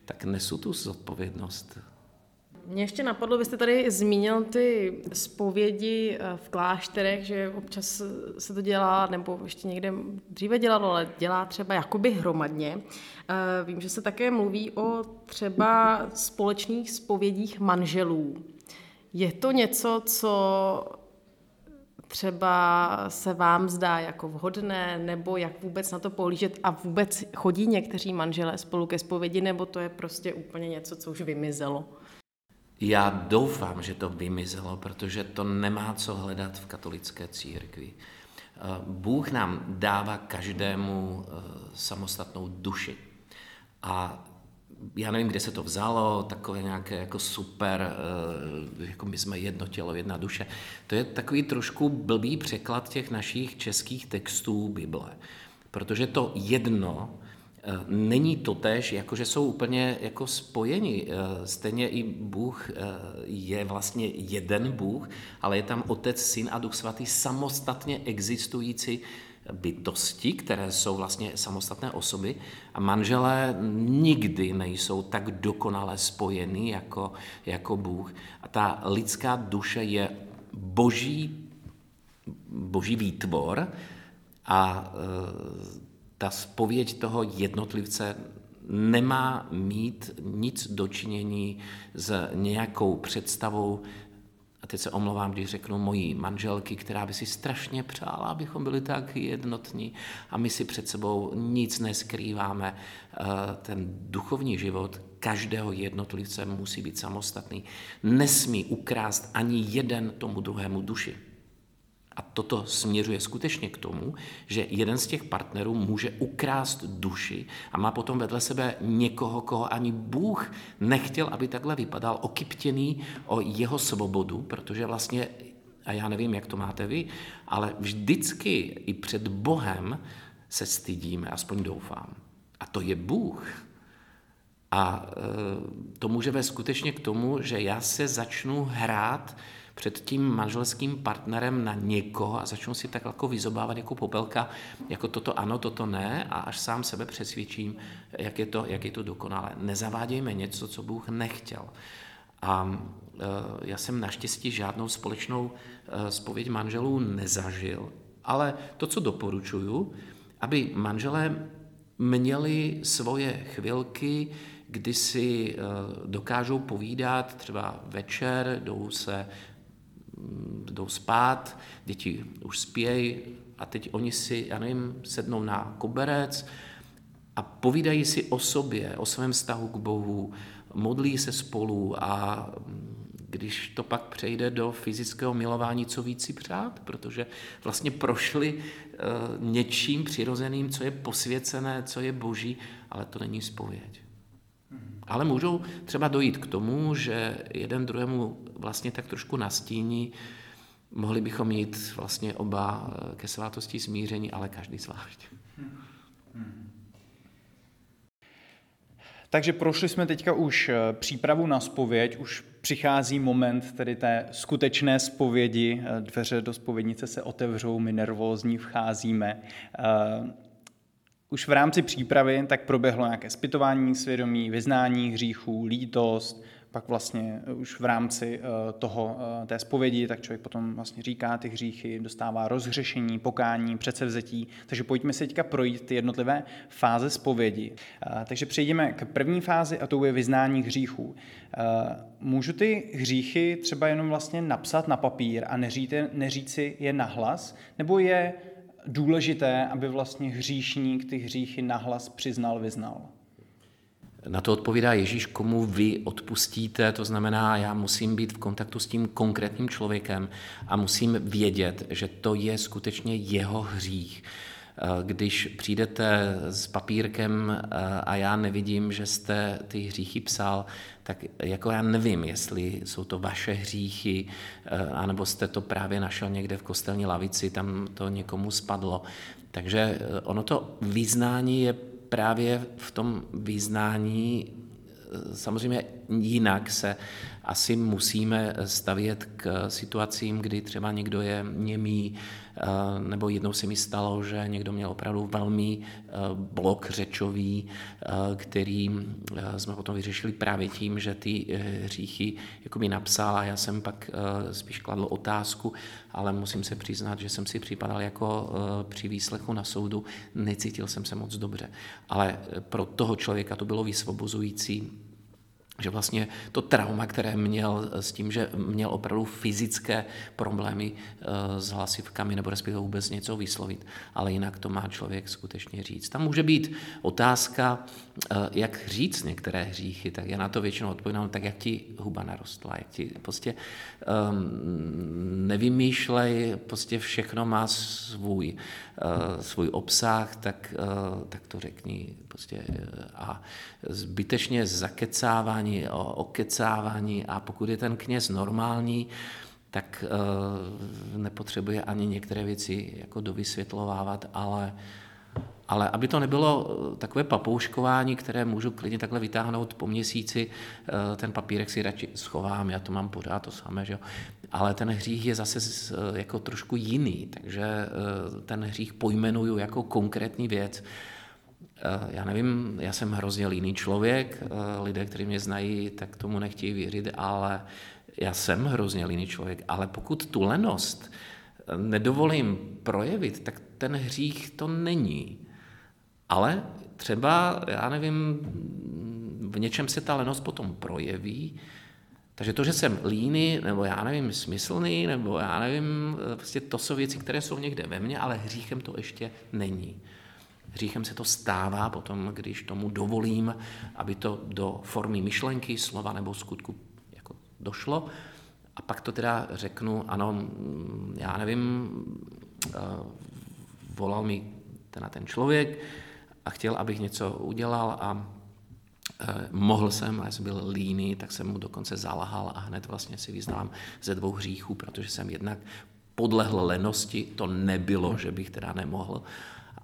tak nesu tu zodpovědnost. Mě ještě napadlo, vy jste tady zmínil ty zpovědi eh, v klášterech, že občas se to dělá, nebo ještě někde dříve dělalo, ale dělá třeba jakoby hromadně. Eh, vím, že se také mluví o třeba společných zpovědích manželů. Je to něco, co třeba se vám zdá jako vhodné, nebo jak vůbec na to pohlížet a vůbec chodí někteří manželé spolu ke zpovědi, nebo to je prostě úplně něco, co už vymizelo? Já doufám, že to vymizelo, protože to nemá co hledat v katolické církvi. Eh, Bůh nám dává každému eh, samostatnou duši. A já nevím, kde se to vzalo, takové nějaké jako super, eh, jako my jsme jedno tělo, jedna duše. To je takový trošku blbý překlad těch našich českých textů Bible. Protože to jedno není to tež, jako že jsou úplně jako spojeni. Eh, stejně i Bůh eh, je vlastně jeden Bůh, ale je tam Otec, Syn a Duch Svatý samostatně existující bytosti, které jsou vlastně samostatné osoby a manželé nikdy nejsou tak dokonale spojeni jako, jako Bůh. A ta lidská duše je boží, boží výtvor a ta spověď toho jednotlivce nemá mít nic dočinění s nějakou představou, a teď se omlouvám, když řeknu mojí manželky, která by si strašně přála, abychom byli tak jednotní a my si před sebou nic neskrýváme. Eh, ten duchovní život každého jednotlivce musí být samostatný. Nesmí ukrást ani jeden tomu druhému duši. A toto směřuje skutečně k tomu, že jeden z těch partnerů může ukrást duši a má potom vedle sebe někoho, koho ani Bůh nechtěl, aby takhle vypadal, okyptěný o jeho svobodu, protože vlastně, a já nevím, jak to máte vy, ale vždycky i před Bohem se stydíme, aspoň doufám. A to je Bůh. A e, to může vést skutečně k tomu, že já se začnu hrát před tím manželským partnerem na někoho a začnu si tak jako vyzobávat jako popelka, jako toto ano, toto ne a až sám sebe přesvědčím, jak je to, jak je to dokonalé. Nezavádějme něco, co Bůh nechtěl. A e, já jsem naštěstí žádnou společnou e, spověď manželů nezažil, ale to, co doporučuju, aby manželé měli svoje chvilky, kdy si e, dokážou povídat, třeba večer, jdou se jdou spát, děti už spějí a teď oni si, já nevím, sednou na koberec a povídají si o sobě, o svém vztahu k Bohu, modlí se spolu a když to pak přejde do fyzického milování, co víc si přát, protože vlastně prošli uh, něčím přirozeným, co je posvěcené, co je boží, ale to není spověď. Ale můžou třeba dojít k tomu, že jeden druhému vlastně tak trošku nastíní, mohli bychom jít vlastně oba eh, ke svátosti smíření, ale každý zvlášť. Takže prošli jsme teďka už eh, přípravu na spověď, už přichází moment tedy té skutečné spovědi, eh, dveře do spovědnice se otevřou, my nervózní vcházíme už v rámci přípravy tak proběhlo nějaké zpytování svědomí, vyznání hříchů, lítost, pak vlastně už v rámci toho, té zpovědi, tak člověk potom vlastně říká ty hříchy, dostává rozhřešení, pokání, předsevzetí. Takže pojďme si teďka projít ty jednotlivé fáze zpovědi. Takže přejdeme k první fázi a to je vyznání hříchů. Můžu ty hříchy třeba jenom vlastně napsat na papír a neříci je nahlas, nebo je důležité, aby vlastně hříšník ty hříchy nahlas přiznal, vyznal? Na to odpovídá Ježíš, komu vy odpustíte, to znamená, já musím být v kontaktu s tím konkrétním člověkem a musím vědět, že to je skutečně jeho hřích. Když přijdete s papírkem eh, a já nevidím, že jste ty hříchy psal, tak jako já nevím, jestli jsou to vaše hříchy, eh, anebo jste to právě našel někde v kostelní lavici, tam to někomu spadlo. Takže eh, ono to vyznání je právě v tom vyznání samozřejmě jinak se asi musíme stavět k situacím, kdy třeba někdo je němý, eh, nebo jednou se mi stalo, že někdo měl opravdu velmi eh, blok řečový, eh, který jsme potom vyřešili právě tím, že ty hříchy jako mi napsal a já jsem pak spíš kladl otázku, ale musím se přiznat, že jsem si připadal jako při výslechu na soudu, necítil jsem se moc dobře. Ale pro toho člověka to bylo vysvobozující, že vlastně to trauma, které měl s tím, že měl opravdu fyzické problémy eh, s hlasivkami nebo respektive vůbec něco vyslovit, ale jinak to má člověk skutečně říct. Tam může být otázka, eh, jak říct některé hříchy, tak já na to většinou odpovídám, tak jak ti huba narostla, jak ti prostě um, nevymýšlej, prostě všechno má svůj, svůj obsah, tak, uh, tak to řekni prostě a zbytečně zakecávání kecávání, o, o kecávání a pokud je ten kněz normální, tak nepotřebuje ani některé věci jako dovysvětlovávat, ale, ale aby to nebylo eh, takové papouškování, které můžu klidně takhle vytáhnout po měsíci, ten papírek si radši schovám, já to mám pořád to samé, že jo? Ale ten hřích je zase jako trošku jiný, takže e, ten hřích pojmenuju jako konkrétní věc, Eh, já nevím, já jsem hrozně líný člověk, eh, lidé, kteří mě znají, tak tomu nechtějí věřit, ale já jsem hrozně líný člověk, ale pokud tu lenost nedovolím projevit, tak ten hřích to není. Ale třeba, já nevím, v něčem se ta lenost potom projeví, takže to, že jsem líný, nebo já nevím, smyslný, nebo já nevím, prostě to jsou věci, které jsou někde ve mně, ale hříchem to ještě není. Hříchem se to stává potom, když tomu dovolím, aby to do formy myšlenky, slova nebo skutku jako došlo. A pak to teda řeknu, ano, já nevím, eh, volal mi ten ten člověk a chtěl, abych něco udělal a eh, mohl jsem, ale jsem byl líný, tak jsem mu dokonce zalahal a hned vlastně si vyznám ze dvou hříchů, protože jsem jednak podlehl lenosti, to nebylo, že bych teda nemohl,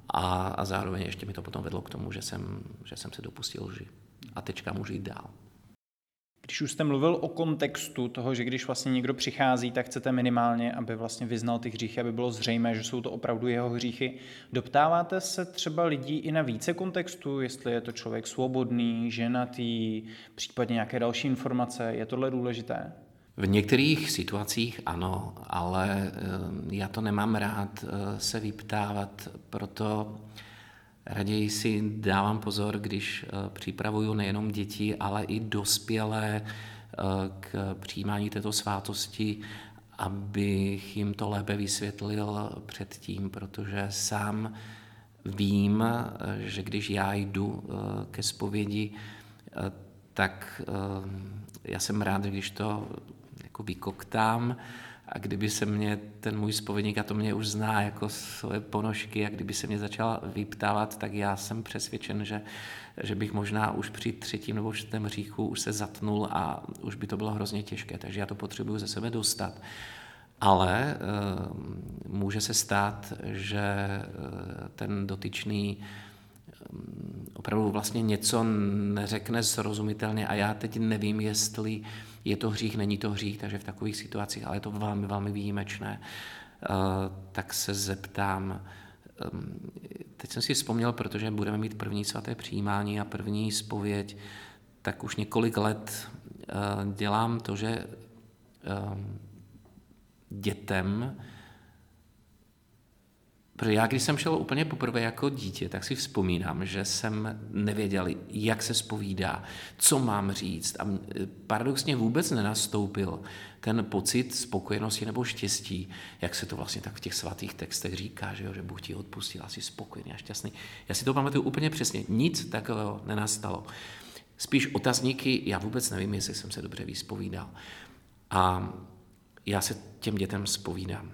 a, a zároveň ještě mi to potom vedlo k tomu, že jsem, že jsem se dopustil lži. A teďka můžu jít dál. Když už jste mluvil o kontextu toho, že když vlastně někdo přichází, tak chcete minimálně, aby vlastně vyznal ty hříchy, aby bylo zřejmé, že jsou to opravdu jeho hříchy. Doptáváte se třeba lidí i na více kontextu, jestli je to člověk svobodný, ženatý, případně nějaké další informace. Je tohle důležité? V některých situacích ano, ale eh, já to nemám rád eh, se vyptávat, proto raději si dávám pozor, když eh, připravuju nejenom děti, ale i dospělé k přijímání této svátosti, abych jim to lépe vysvětlil předtím, protože sám vím, že když já jdu ke zpovědi, tak já jsem rád, když to jako vykoktám a kdyby se mě ten můj spovědník, a to mě už zná jako svoje ponožky, a kdyby se mě začal vyptávat, tak já jsem přesvědčen, že, že bych možná už při třetím nebo čtvrtém říchu už se zatnul a už by to bylo hrozně těžké, takže já to potřebuju ze sebe dostat. Ale e, může se stát, že e, ten dotyčný opravdu vlastně něco neřekne srozumitelně a já teď nevím, jestli je to hřích, není to hřích, takže v takových situacích, ale je to velmi, velmi výjimečné, eh, tak se zeptám, ehm, teď jsem si vzpomněl, protože budeme mít první svaté přijímání a první spověď, tak už několik let dělám to, že dětem Protože já, když jsem šel úplně poprvé jako dítě, tak si vzpomínám, že jsem nevěděl, jak se spovídá, co mám říct. A paradoxně vůbec nenastoupil ten pocit spokojenosti nebo štěstí, jak se to vlastně tak v těch svatých textech říká, že, jo, že Bůh ti odpustil, asi spokojený a šťastný. Já si to pamatuju úplně přesně. Nic takového nenastalo. Spíš otazníky, já vůbec nevím, jestli jsem se dobře vyspovídal. A já se těm dětem spovídám.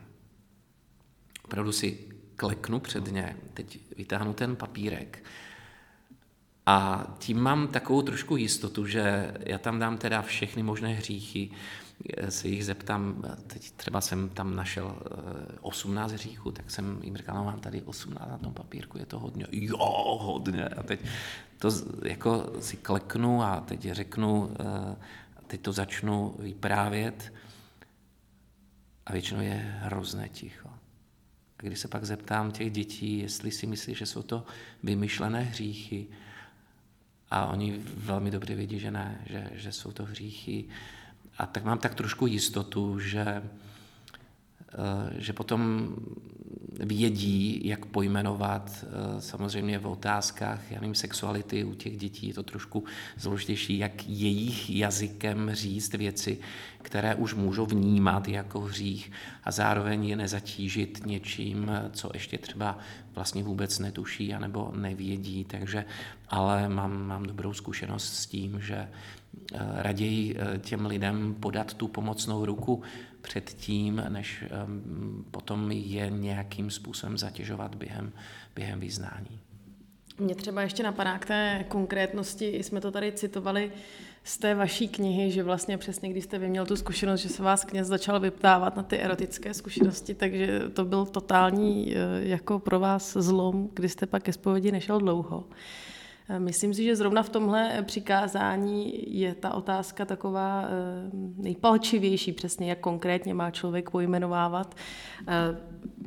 Opravdu si kleknu před ně, teď vytáhnu ten papírek a tím mám takovou trošku jistotu, že já tam dám teda všechny možné hříchy, se jich zeptám, teď třeba jsem tam našel 18 eh, hříchů, tak jsem jim říkal, no mám tady 18 na tom papírku, je to hodně, jo, hodně. A teď to jako si kleknu a teď řeknu, eh, teď to začnu vyprávět a většinou je hrozné ticho. Když se pak zeptám těch dětí, jestli si myslí, že jsou to vymyšlené hříchy, a oni velmi dobře vědí, že ne, že, že jsou to hříchy. A tak mám tak trošku jistotu, že, že potom vědí, jak pojmenovat eh, samozřejmě v otázkách, já nevím, sexuality u těch dětí je to trošku zložitější, jak jejich jazykem říct věci, které už můžou vnímat jako hřích a zároveň je nezatížit něčím, co ještě třeba vlastně vůbec netuší anebo nevědí, takže ale mám, mám dobrou zkušenost s tím, že eh, raději eh, těm lidem podat tu pomocnou ruku předtím, než potom je nějakým způsobem zatěžovat během, během vyznání. Mě třeba ještě napadá k té konkrétnosti, jsme to tady citovali z té vaší knihy, že vlastně přesně když jste vyměl tu zkušenost, že se vás kněz začal vyptávat na ty erotické zkušenosti, takže to byl totální eh, jako pro vás zlom, kdy jste pak ke zpovědi nešel dlouho. Myslím si, že zrovna v tomhle přikázání je ta otázka taková eh, nejpalčivější, přesně jak konkrétně má člověk pojmenovávat. Eh,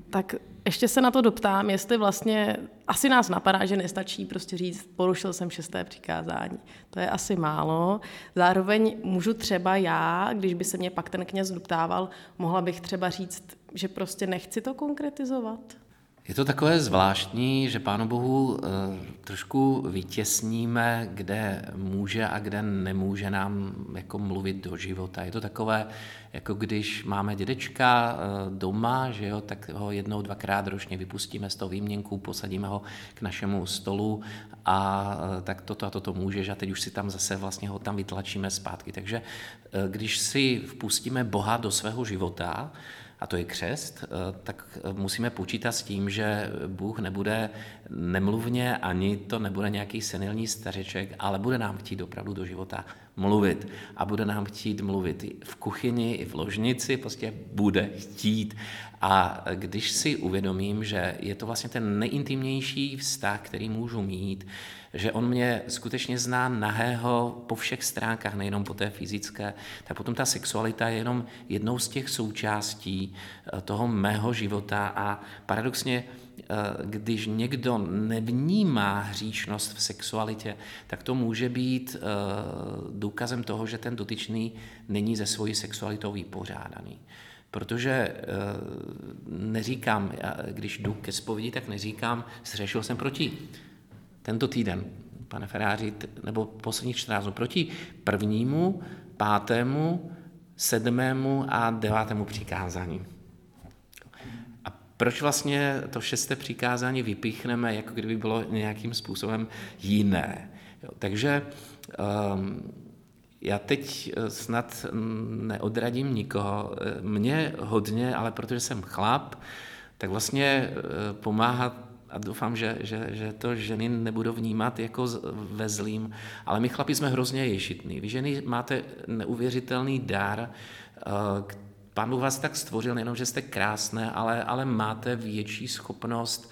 tak ještě se na to doptám, jestli vlastně, asi nás napadá, že nestačí prostě říct, porušil jsem šesté přikázání. To je asi málo. Zároveň můžu třeba já, když by se mě pak ten kněz doptával, mohla bych třeba říct, že prostě nechci to konkretizovat. Je to takové zvláštní, že Pánu Bohu eh, trošku vytěsníme, kde může a kde nemůže nám jako mluvit do života. Je to takové, jako když máme dědečka eh, doma, že jo, tak ho jednou, dvakrát ročně vypustíme z toho výměnku, posadíme ho k našemu stolu a eh, tak toto a toto můžeš a teď už si tam zase vlastně ho tam vytlačíme zpátky. Takže když si vpustíme Boha do svého života, a to je křest, eh, tak eh, musíme počítat s tím, že Bůh nebude nemluvně, ani to nebude nějaký senilní stařeček, ale bude nám chtít opravdu do života mluvit. A bude nám chtít mluvit v kuchyni, i v ložnici, prostě bude chtít. A když si uvědomím, že je to vlastně ten nejintimnější vztah, který můžu mít, že on mě skutečně zná nahého po všech stránkách, nejenom po té fyzické, tak potom ta sexualita je jenom jednou z těch součástí eh, toho mého života a paradoxně když někdo nevnímá hříšnost v sexualitě, tak to může být eh, důkazem toho, že ten dotyčný není ze svojí sexualitou vypořádaný. Protože neříkám, když jdu ke zpovědi, tak neříkám, zřešil jsem proti tento týden, pane Feráři, nebo posledních 14 dnů, proti prvnímu, pátému, sedmému a devátému přikázání. Proč vlastně to šesté přikázání vypíchneme, jako kdyby bylo nějakým způsobem jiné? Jo, takže um, já teď eh, snad neodradím nikoho. Eh, mě hodně, ale protože jsem chlap, tak vlastně eh, pomáhat a doufám, že, že, že to ženy nebudou vnímat jako ve zlým, ale my chlapi jsme hrozně ješitní. Vy ženy máte neuvěřitelný dar, Pán Bůh vás tak stvořil, nejenom, že jste krásné, ale, ale máte větší schopnost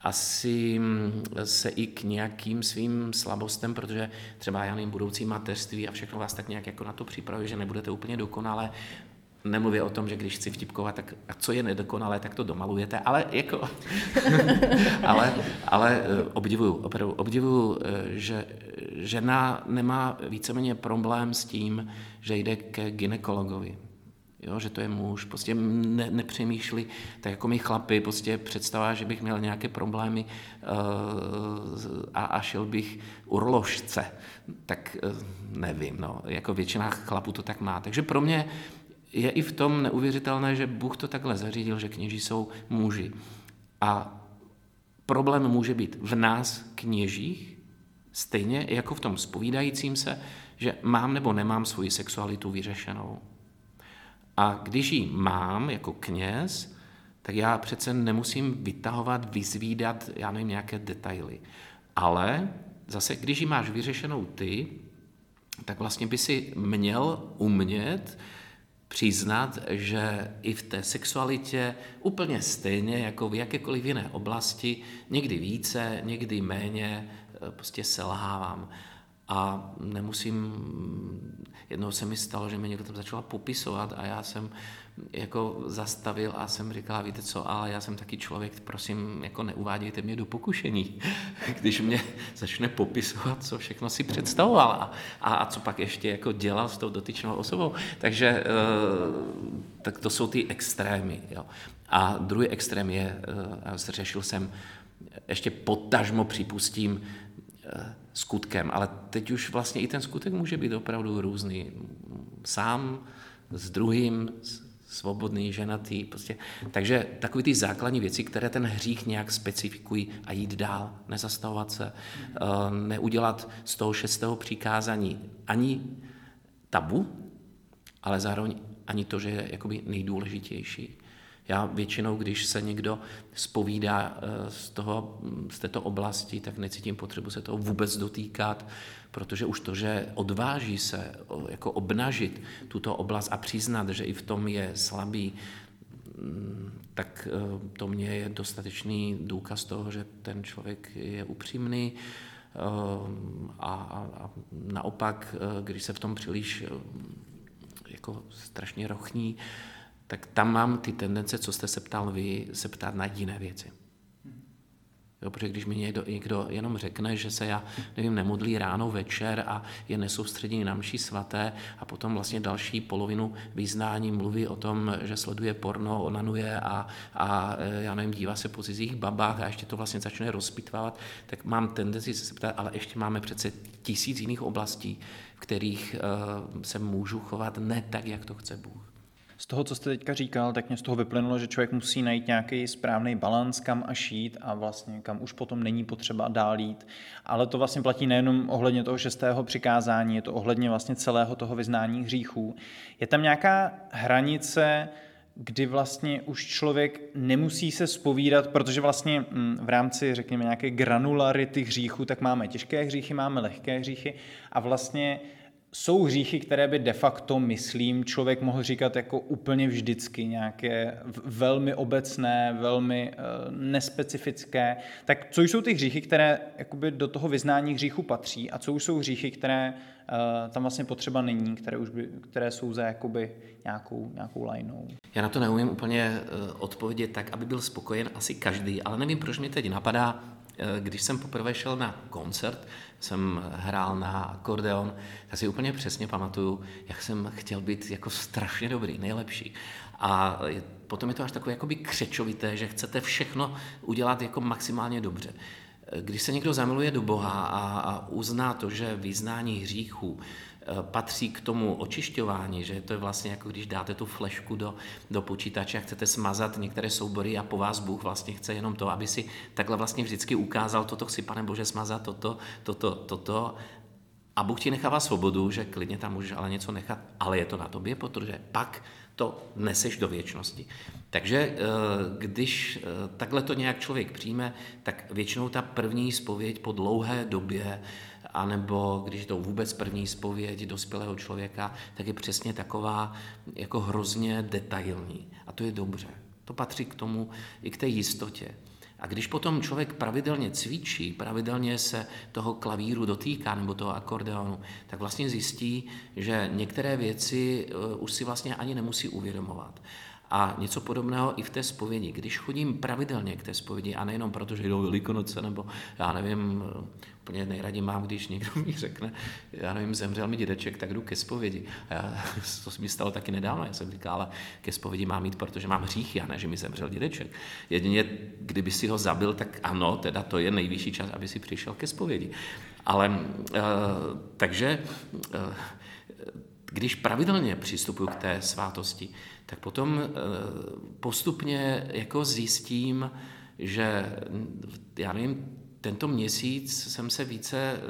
asi mm, se i k nějakým svým slabostem, protože třeba já nevím, budoucí mateřství a všechno vás tak nějak jako na to připravuje, že nebudete úplně dokonale, Nemluvě o tom, že když chci vtipkovat, tak a co je nedokonalé, tak to domalujete, ale jako, ale, ale eh, obdivuju, opravdu obdivuju, eh, že žena nemá víceméně problém s tím, že jde ke ginekologovi. Jo, že to je muž, prostě ne, nepřemýšlí, tak jako my chlapi, prostě představa, že bych měl nějaké problémy uh, a, a šel bych urložce, tak uh, nevím, no, jako většina chlapů to tak má. Takže pro mě je i v tom neuvěřitelné, že Bůh to takhle zařídil, že kněží jsou muži. A problém může být v nás, kněžích, stejně jako v tom spovídajícím se, že mám nebo nemám svoji sexualitu vyřešenou. A když ji mám jako kněz, tak já přece nemusím vytahovat, vyzvídat, já nevím, nějaké detaily. Ale zase, když ji máš vyřešenou ty, tak vlastně by si měl umět přiznat, že i v té sexualitě úplně stejně jako v jakékoliv jiné oblasti, někdy více, někdy méně, prostě selhávám. A nemusím, jednou se mi stalo, že mi někdo tam začala popisovat a já jsem jako zastavil a jsem říkal, víte co, ale já jsem taky člověk, prosím, jako neuvádějte mě do pokušení, když mě začne popisovat, co všechno si představoval a, a, a co pak ještě jako dělal s tou dotyčnou osobou. Takže e, tak to jsou ty extrémy. Jo. A druhý extrém je, e, řešil jsem, ještě potažmo připustím, skutkem, ale teď už vlastně i ten skutek může být opravdu různý. Sám, s druhým, svobodný, ženatý, prostě. Takže takové ty základní věci, které ten hřích nějak specifikují a jít dál, nezastavovat se, eh, neudělat z toho šestého přikázání ani tabu, ale zároveň ani to, že je jakoby nejdůležitější. Já většinou, když se někdo spovídá eh, z, toho, z této oblasti, tak necítím potřebu se toho vůbec dotýkat, protože už to, že odváží se jako obnažit tuto oblast a přiznat, že i v tom je slabý, mm, tak eh, to mě je dostatečný důkaz toho, že ten člověk je upřímný, eh, a, a, a naopak, když se v tom příliš jako strašně rochní, tak tam mám ty tendence, co jste se ptal vy, se ptát na jiné věci. Jo, protože když mi někdo, někdo jenom řekne, že se já, nevím, nemodlí ráno, večer a je nesoustředěný na mši svaté a potom vlastně další polovinu vyznání mluví o tom, že sleduje porno, onanuje a, a e, já nevím, dívá se po cizích babách a ještě to vlastně začne rozpitvávat, tak mám tendenci se ptát, ale ještě máme přece tisíc jiných oblastí, v kterých uh, se můžu chovat ne tak, jak to chce Bůh. Z toho, co jste teďka říkal, tak mě z toho vyplynulo, že člověk musí najít nějaký správný balans, kam a šít a vlastně kam už potom není potřeba dál jít. Ale to vlastně platí nejenom ohledně toho šestého přikázání, je to ohledně vlastně celého toho vyznání hříchů. Je tam nějaká hranice, kdy vlastně už člověk nemusí se spovídat, protože vlastně mm, v rámci, řekněme, nějaké granularity hříchů, tak máme těžké hříchy, máme lehké hříchy a vlastně jsou hříchy, které by de facto, myslím, člověk mohl říkat jako úplně vždycky, nějaké velmi obecné, velmi uh, nespecifické. Tak co jsou ty hříchy, které jakoby do toho vyznání hříchu patří a co už jsou hříchy, které uh, tam vlastně potřeba není, které, už by, které jsou za jakoby nějakou, nějakou lajnou? Já na to neumím úplně uh, odpovědět tak, aby byl spokojen asi každý, ale nevím, proč mi teď napadá, když jsem poprvé šel na koncert, jsem hrál na akordeon, tak si úplně přesně pamatuju, jak jsem chtěl být jako strašně dobrý, nejlepší. A potom je to až takové jakoby křečovité, že chcete všechno udělat jako maximálně dobře. Když se někdo zamiluje do Boha a, a uzná to, že vyznání hříchů Eh, patří k tomu očišťování, že to je vlastně jako když dáte tu flešku do, do počítače a chcete smazat některé soubory a po vás Bůh vlastně chce jenom to, aby si takhle vlastně vždycky ukázal, toto chci, pane Bože, smazat, toto, toto, toto. A Bůh ti nechává svobodu, že klidně tam můžeš ale něco nechat, ale je to na tobě, protože pak to neseš do věčnosti. Takže eh, když eh, takhle to nějak člověk přijme, tak většinou ta první spověď po dlouhé době anebo když to vůbec první zpověď dospělého člověka, tak je přesně taková jako hrozně detailní. A to je dobře. To patří k tomu, i k té jistotě. A když potom člověk pravidelně cvičí, pravidelně se toho klavíru dotýká nebo toho akordeonu, tak vlastně zjistí, že některé věci eh, už si vlastně ani nemusí uvědomovat. A něco podobného i v té zpovědi. Když chodím pravidelně k té zpovědi, a nejenom proto, že jdou velikonoce, nebo já nevím, úplně nejraději mám, když někdo mi řekne, já nevím, zemřel mi dědeček, tak jdu ke zpovědi. A já, to se mi stalo taky nedávno, já jsem říkal, ale ke zpovědi mám jít, protože mám hříchy, a ne, že mi zemřel dědeček. Jedině, kdyby si ho zabil, tak ano, teda to je nejvyšší čas, aby si přišel ke zpovědi. Ale, uh, takže, uh, když pravidelně přistupuji k té svátosti, tak potom uh, postupně jako zjistím, že já nevím, tento měsíc jsem se více eh,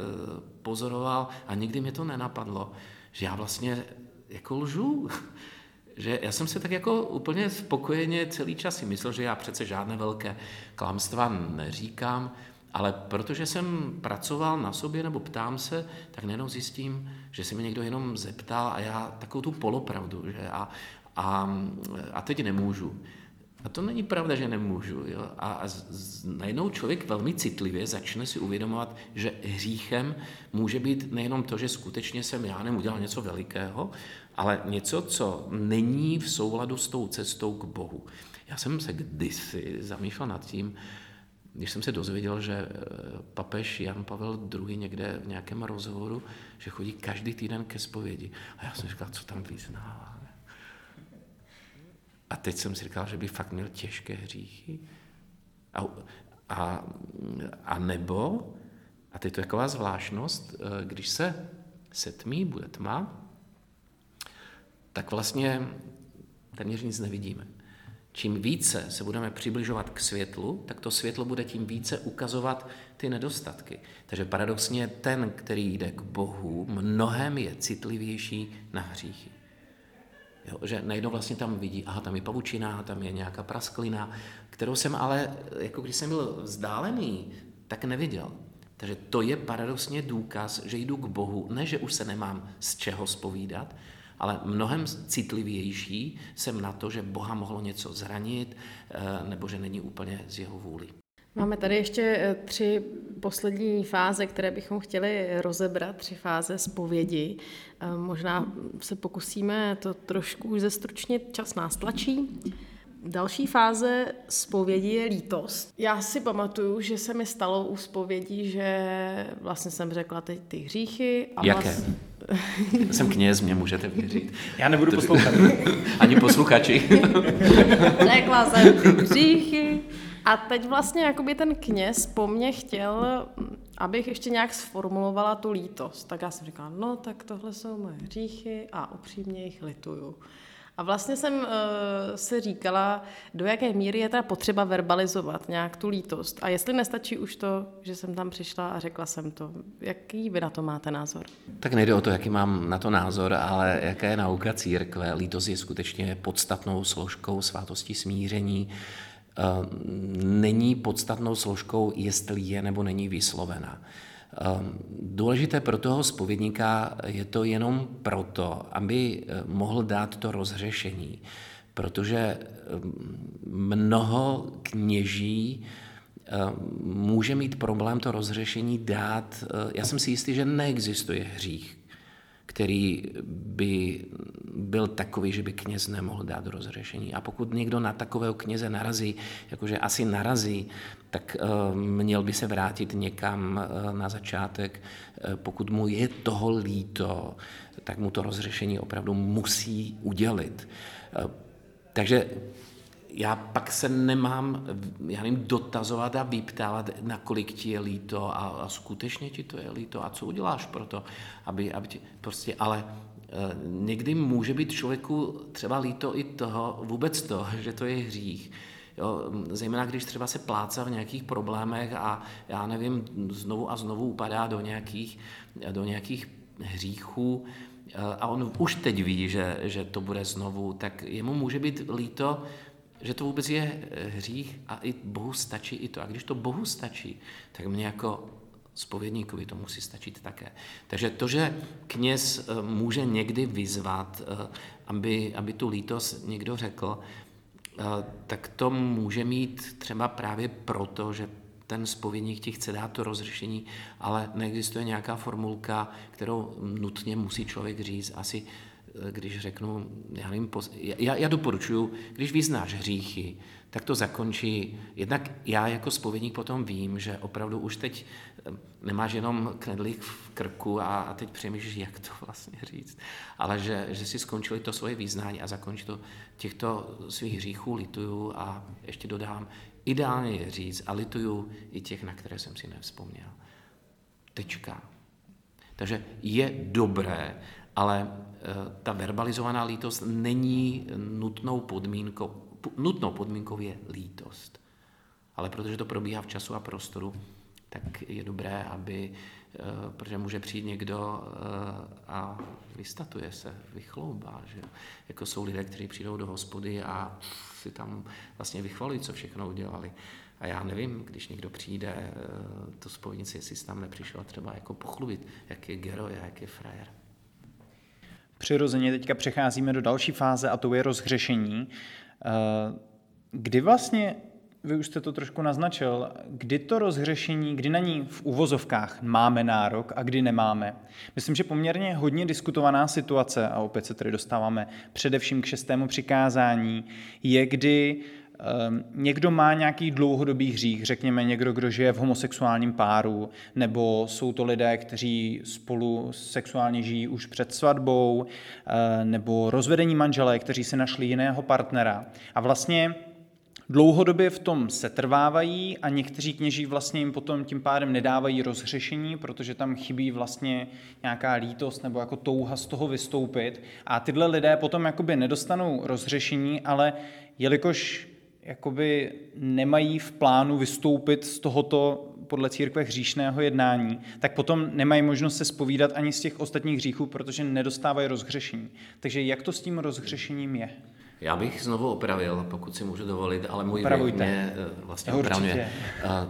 pozoroval a nikdy mě to nenapadlo, že já vlastně jako lžu. Že já jsem se tak jako úplně spokojeně celý čas si myslel, že já přece žádné velké klamstva neříkám, ale protože jsem pracoval na sobě nebo ptám se, tak nejenom zjistím, že se mi někdo jenom zeptal a já takovou tu polopravdu, že a, a, a teď nemůžu. A to není pravda, že nemůžu. Jo? A, a z, z, najednou člověk velmi citlivě začne si uvědomovat, že hříchem může být nejenom to, že skutečně jsem já nem udělal něco velikého, ale něco, co není v souladu s tou cestou k Bohu. Já jsem se kdysi zamýšlel nad tím, když jsem se dozvěděl, že eh, papež Jan Pavel II. někde v nějakém rozhovoru, že chodí každý týden ke zpovědi. A já jsem říkal, co tam vyznává. A teď jsem si říkal, že by fakt měl těžké hříchy. A, a, a nebo, a teď to je taková zvláštnost, eh, když se setmí, bude tma, tak vlastně téměř nic nevidíme. Čím více se budeme přibližovat k světlu, tak to světlo bude tím více ukazovat ty nedostatky. Takže paradoxně ten, který jde k Bohu, mnohem je citlivější na hříchy. Jo, že najednou vlastně tam vidí, aha, tam je pavučina, tam je nějaká prasklina, kterou jsem ale, jako když jsem byl vzdálený, tak neviděl. Takže to je paradoxně důkaz, že jdu k Bohu, ne, že už se nemám z čeho spovídat, ale mnohem citlivější jsem na to, že Boha mohlo něco zranit, eh, nebo že není úplně z jeho vůli. Máme tady ještě eh, tři poslední fáze, které bychom chtěli rozebrat, tři fáze zpovědi. Eh, možná se pokusíme to trošku už zestručnit, čas nás tlačí. Další fáze zpovědi je lítost. Já si pamatuju, že se mi stalo u zpovědí, že vlastně jsem řekla ty, ty hříchy. A Jaké? Vlastně... jsem kněz, mě můžete věřit. Já nebudu poslouchat. Ani posluchači. řekla jsem ty hříchy. A teď vlastně jakoby ten kněz po mně chtěl, abych ještě nějak sformulovala tu lítost. Tak já jsem říkala, no tak tohle jsou moje hříchy a upřímně jich lituju. A vlastně jsem uh, se říkala, do jaké míry je ta potřeba verbalizovat nějak tu lítost. A jestli nestačí už to, že jsem tam přišla a řekla jsem to. Jaký vy na to máte názor? Tak nejde o to, jaký mám na to názor, ale jaká je nauka církve. Lítost je skutečně podstatnou složkou svátosti smíření. Uh, není podstatnou složkou, jestli je nebo není vyslovena. Ehm, důležité pro toho spovědníka je to jenom proto, aby eh, mohl dát to rozřešení, protože ehm, mnoho kněží ehm, může mít problém to rozřešení dát. Eh, já jsem si jistý, že neexistuje hřích, který by byl takový, že by kněz nemohl dát rozřešení. A pokud někdo na takového kněze narazí, jakože asi narazí, tak uh, měl by se vrátit někam uh, na začátek. Uh, pokud mu je toho líto, tak mu to rozřešení opravdu musí udělit. Takže já pak se nemám, já nevím, dotazovat a vyptávat, nakolik ti je líto a, a skutečně ti to je líto a co uděláš pro to, aby, aby ti, prostě, ale e, někdy může být člověku třeba líto i toho, vůbec to, že to je hřích. Jo, zejména když třeba se pláca v nějakých problémech a já nevím, znovu a znovu upadá do nějakých, do nějakých hříchů e, a on už teď ví, že, že to bude znovu, tak jemu může být líto, že to vůbec je eh, hřích a i Bohu stačí i to. A když to Bohu stačí, tak mě jako spovědníkovi to musí stačit také. Takže to, že kněz eh, může někdy vyzvat, eh, aby, aby tu lítost někdo řekl, tak to může mít třeba právě proto, že ten spovědník ti chce dát to rozřešení, ale neexistuje nějaká formulka, kterou nutně musí člověk říct. Asi když řeknu, já, nevím, já, já doporučuji, když vyznáš hříchy, tak to zakončí. Jednak já jako spovědník potom vím, že opravdu už teď eh, nemáš jenom knedlík v krku a, a teď přemýšlíš, jak to vlastně říct, ale že, že si skončili to svoje význání a zakončí to těchto svých hříchů lituju a ještě dodám, ideálně je říct a lituju i těch, na které jsem si nevzpomněl. Tečka. Takže je dobré, ale eh, ta verbalizovaná lítost není nutnou podmínkou, nutnou podmínkou je lítost. Ale protože to probíhá v času a prostoru, tak je dobré, aby, eh, protože může přijít někdo eh, a vystatuje se, vychloubá, že jako jsou lidé, kteří přijdou do hospody a si tam vlastně vychvalují, co všechno udělali. A já nevím, když někdo přijde, to spojnici, jestli jsi tam nepřišel třeba jako pochlubit, jak je geroj a jak je frajer. Přirozeně teďka přecházíme do další fáze a to je rozhřešení. Kdy vlastně vy už jste to trošku naznačil, kdy to rozhřešení, kdy na ní v uvozovkách máme nárok a kdy nemáme. Myslím, že poměrně hodně diskutovaná situace, a opět se tady dostáváme především k šestému přikázání, je, kdy někdo má nějaký dlouhodobý hřích, řekněme někdo, kdo žije v homosexuálním páru, nebo jsou to lidé, kteří spolu sexuálně žijí už před svatbou, uh, nebo rozvedení manželé, kteří si našli jiného partnera. A vlastně Dlouhodobě v tom setrvávají a někteří kněží vlastně jim potom tím pádem nedávají rozhřešení, protože tam chybí vlastně nějaká lítost nebo jako touha z toho vystoupit. A tyhle lidé potom jakoby nedostanou rozhřešení, ale jelikož jakoby nemají v plánu vystoupit z tohoto podle církve hříšného jednání, tak potom nemají možnost se spovídat ani z těch ostatních hříchů, protože nedostávají rozhřešení. Takže jak to s tím rozhřešením je? Já bych znovu opravil, pokud si můžu dovolit, ale můj věk mě eh, vlastně opravňuje. Eh,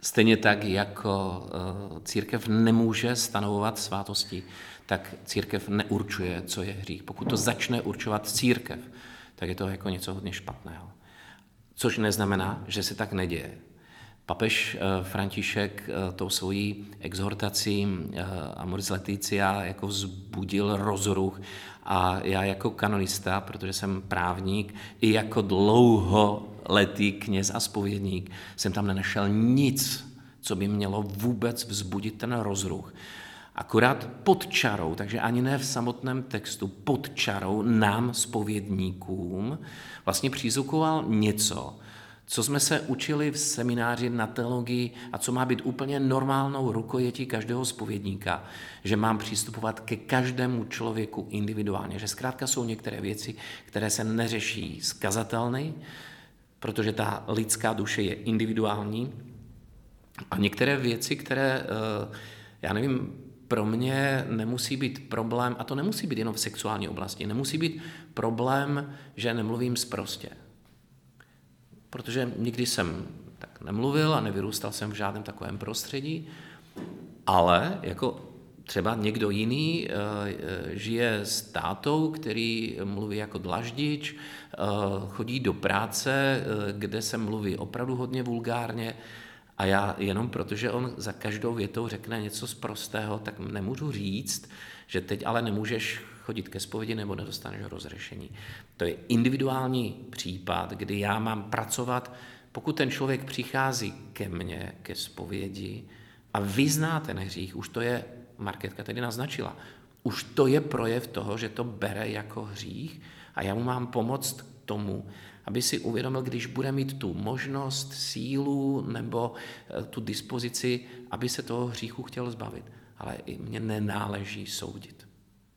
stejně tak, jako eh, církev nemůže stanovovat svátosti, tak církev neurčuje, co je hřích. Pokud to začne určovat církev, tak je to jako něco hodně špatného. Což neznamená, že se tak neděje. Papež František tou svojí exhortací Amoris Leticia jako vzbudil rozruch a já jako kanonista, protože jsem právník, i jako dlouholetý kněz a spovědník, jsem tam nenašel nic, co by mělo vůbec vzbudit ten rozruch. Akorát pod čarou, takže ani ne v samotném textu, pod čarou nám, spovědníkům, vlastně přízukoval něco, co jsme se učili v semináři na teologii a co má být úplně normálnou rukojetí každého spovědníka, že mám přistupovat ke každému člověku individuálně, že zkrátka jsou některé věci, které se neřeší skazatelny, protože ta lidská duše je individuální a některé věci, které, eh, já nevím, pro mě nemusí být problém, a to nemusí být jenom v sexuální oblasti, nemusí být problém, že nemluvím zprostě. Protože nikdy jsem tak nemluvil a nevyrůstal jsem v žádném takovém prostředí, ale jako třeba někdo jiný uh, žije s tátou, který mluví jako dlaždič, uh, chodí do práce, kde se mluví opravdu hodně vulgárně a já jenom protože on za každou větou řekne něco z prostého, tak nemůžu říct, že teď ale nemůžeš chodit ke zpovědi nebo nedostaneš rozřešení. To je individuální případ, kdy já mám pracovat, pokud ten člověk přichází ke mně, ke zpovědi a vyzná ten hřích, už to je, Marketka tedy naznačila, už to je projev toho, že to bere jako hřích a já mu mám pomoct tomu, aby si uvědomil, když bude mít tu možnost, sílu nebo eh, tu dispozici, aby se toho hříchu chtěl zbavit. Ale i mě nenáleží soudit.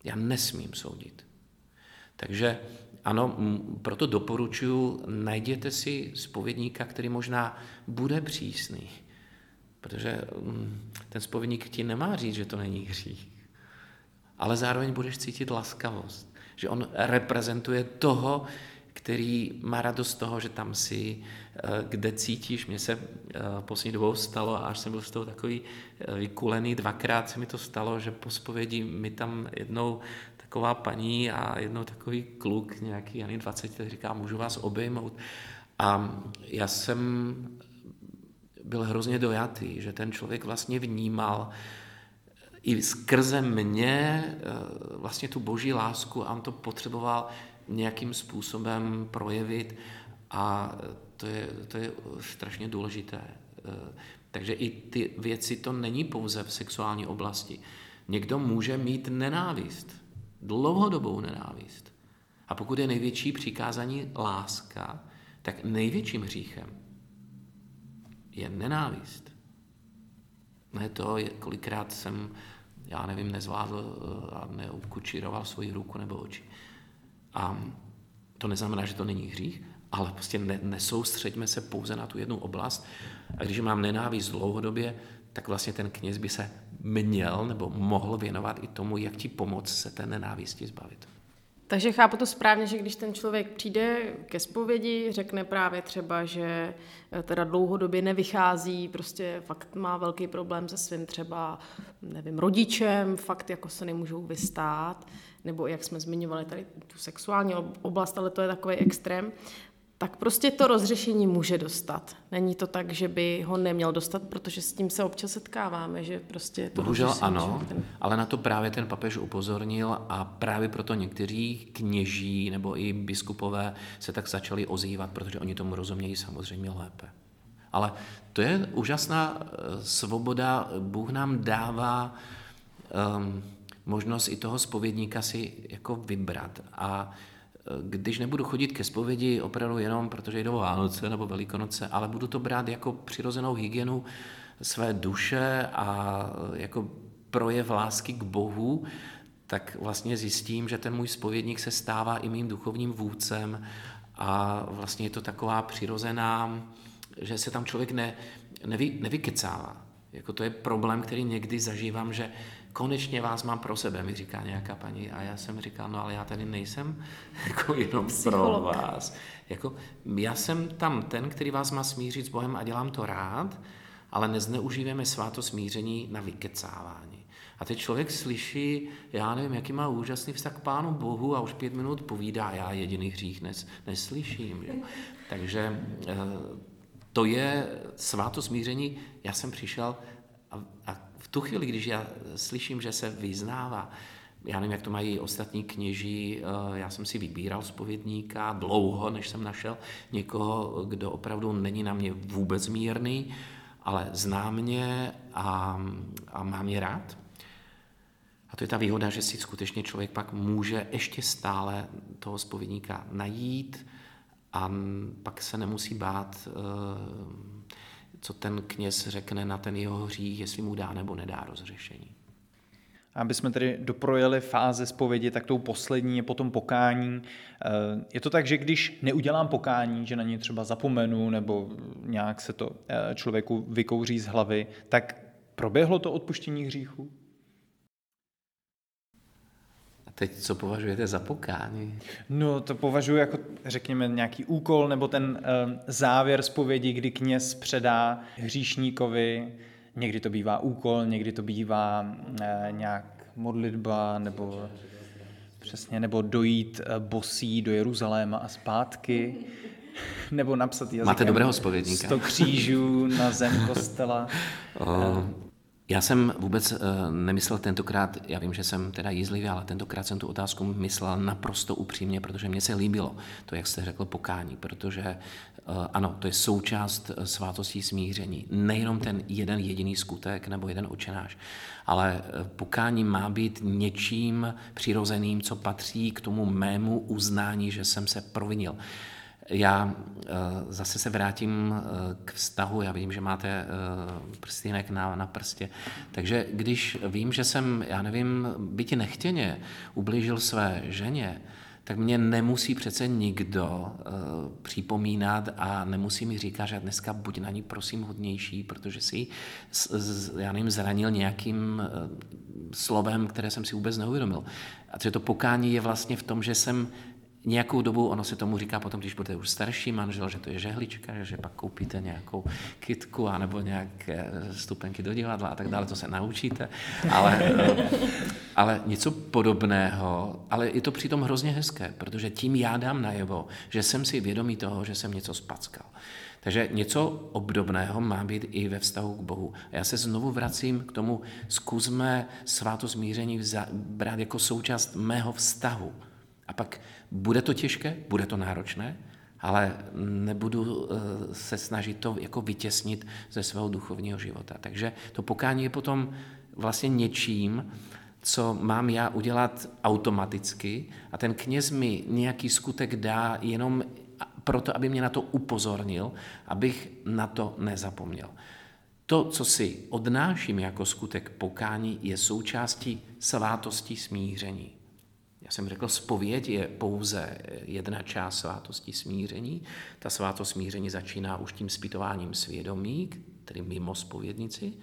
Já nesmím soudit. Takže ano, proto doporučuji, najděte si spovědníka, který možná bude přísný, protože ten spovědník ti nemá říct, že to není hřích, ale zároveň budeš cítit laskavost, že on reprezentuje toho, který má radost z toho, že tam si, eh, kde cítíš. Mně se eh, poslední dobou stalo, až jsem byl z toho takový eh, vykulený, dvakrát se mi to stalo, že po spovědi mi tam jednou taková paní a jednou takový kluk, nějaký ani 20, říká, můžu vás obejmout. A já jsem byl hrozně dojatý, že ten člověk vlastně vnímal i skrze mě vlastně tu boží lásku a on to potřeboval nějakým způsobem projevit a to je, to je strašně důležité. Eh, takže i ty věci, to není pouze v sexuální oblasti. Někdo může mít nenávist, dlouhodobou nenávist. A pokud je největší přikázání láska, tak největším hříchem je nenávist. Ne to, kolikrát jsem, já nevím, nezvládl eh, a neukučíroval svoji ruku nebo oči. A to neznamená, že to není hřích, ale prostě ne, nesoustředíme se pouze na tu jednu oblast. A když mám nenávist dlouhodobě, tak vlastně ten kněz by se měl nebo mohl věnovat i tomu, jak ti pomoct se té nenávisti zbavit. Takže chápu to správně, že když ten člověk přijde ke zpovědi, řekne právě třeba, že eh, teda dlouhodobě nevychází, prostě fakt má velký problém se svým třeba, nevím, rodičem, fakt jako se nemůžou vystát, nebo jak jsme zmiňovali tady tu sexuální oblast, ale to je takový extrém, tak prostě to rozřešení může dostat. Není to tak, že by ho neměl dostat, protože s tím se občas setkáváme, že prostě to Bohužel ano, ten... ale na to právě ten papež upozornil a právě proto někteří kněží nebo i biskupové se tak začali ozývat, protože oni tomu rozumějí samozřejmě lépe. Ale to je úžasná eh, svoboda, Bůh nám dává um, možnost i toho spovědníka si jako vybrat a když nebudu chodit ke zpovědi opravdu jenom protože jdou Vánoce nebo Velikonoce, ale budu to brát jako přirozenou hygienu své duše a jako projev lásky k Bohu, tak vlastně zjistím, že ten můj spovědník se stává i mým duchovním vůdcem a vlastně je to taková přirozená, že se tam člověk ne, nevy, nevykecává. Jako to je problém, který někdy zažívám, že konečně vás mám pro sebe, mi říká nějaká paní. A já jsem říkal, no ale já tady nejsem jako jenom pro vás. Jako, já jsem tam ten, který vás má smířit s Bohem a dělám to rád, ale nezneužíváme sváto smíření na vykecávání. A teď člověk slyší, já nevím, jaký má úžasný vztah k Pánu Bohu a už pět minut povídá, já jediný hřích nes, neslyším. Že? Takže eh, to je sváto smíření. Já jsem přišel a, a v tu chvíli, když já slyším, že se vyznává, já nevím, jak to mají ostatní kněží, eh, já jsem si vybíral spovědníka dlouho, než jsem našel někoho, kdo opravdu není na mě vůbec mírný, ale zná mě a, a má mě rád. A to je ta výhoda, že si skutečně člověk pak může ještě stále toho spovědníka najít a pak se nemusí bát eh, co ten kněz řekne na ten jeho hřích, jestli mu dá nebo nedá rozřešení. Aby jsme tedy doprojeli fáze zpovědi, tak tou poslední je potom pokání. Eh, je to tak, že když neudělám pokání, že na ně třeba zapomenu nebo nějak se to eh, člověku vykouří z hlavy, tak proběhlo to odpuštění hříchu? Teď co považujete za pokání? No to považuji jako, řekněme, nějaký úkol nebo ten uh, závěr zpovědi, kdy kněz předá hříšníkovi. Někdy to bývá úkol, někdy to bývá uh, nějak modlitba nebo přesně, nebo dojít uh, bosí do Jeruzaléma a zpátky. nebo napsat jazykem Máte dobrého spovědníka. Sto křížů na zem kostela. Oh. Já jsem vůbec uh, nemyslel tentokrát, já vím, že jsem teda jízlivý, ale tentokrát jsem tu otázku myslel naprosto upřímně, protože mně se líbilo to, jak jste řekl, pokání, protože uh, ano, to je součást uh, svátostí smíření. Nejenom ten jeden jediný skutek nebo jeden očenáš, ale pokání má být něčím přirozeným, co patří k tomu mému uznání, že jsem se provinil. Já eh, zase se vrátím eh, k vztahu. Já vím, že máte eh, prstínek na, na prstě. Takže když vím, že jsem, já nevím, bytě nechtěně ublížil své ženě, tak mě nemusí přece nikdo připomínat a nemusí mi říkat, že dneska buď na ní prosím hodnější, protože si já nevím, zranil nějakým slovem, které jsem si vůbec neuvědomil. A to pokání je vlastně v tom, že jsem nějakou dobu, ono se tomu říká potom, když budete už starší manžel, že to je žehlička, že pak koupíte nějakou kitku anebo nějaké stupenky do divadla a tak dále, to se naučíte, ale, ale něco podobného, ale je to přitom hrozně hezké, protože tím já dám najevo, že jsem si vědomý toho, že jsem něco spackal. Takže něco obdobného má být i ve vztahu k Bohu. A já se znovu vracím k tomu, zkusme sváto smíření brát jako součást mého vztahu. A pak bude to těžké, bude to náročné, ale nebudu eh, se snažit to jako vytěsnit ze svého duchovního života. Takže to pokání je potom vlastně něčím, co mám já udělat automaticky a ten kněz mi nějaký skutek dá jenom proto, aby mě na to upozornil, abych na to nezapomněl. To, co si odnáším jako skutek pokání, je součástí svátosti smíření. Já jsem řekl, spověď je pouze jedna část svátosti smíření. Ta svátost smíření začíná už tím zpytováním svědomí, tedy mimo spovědnici,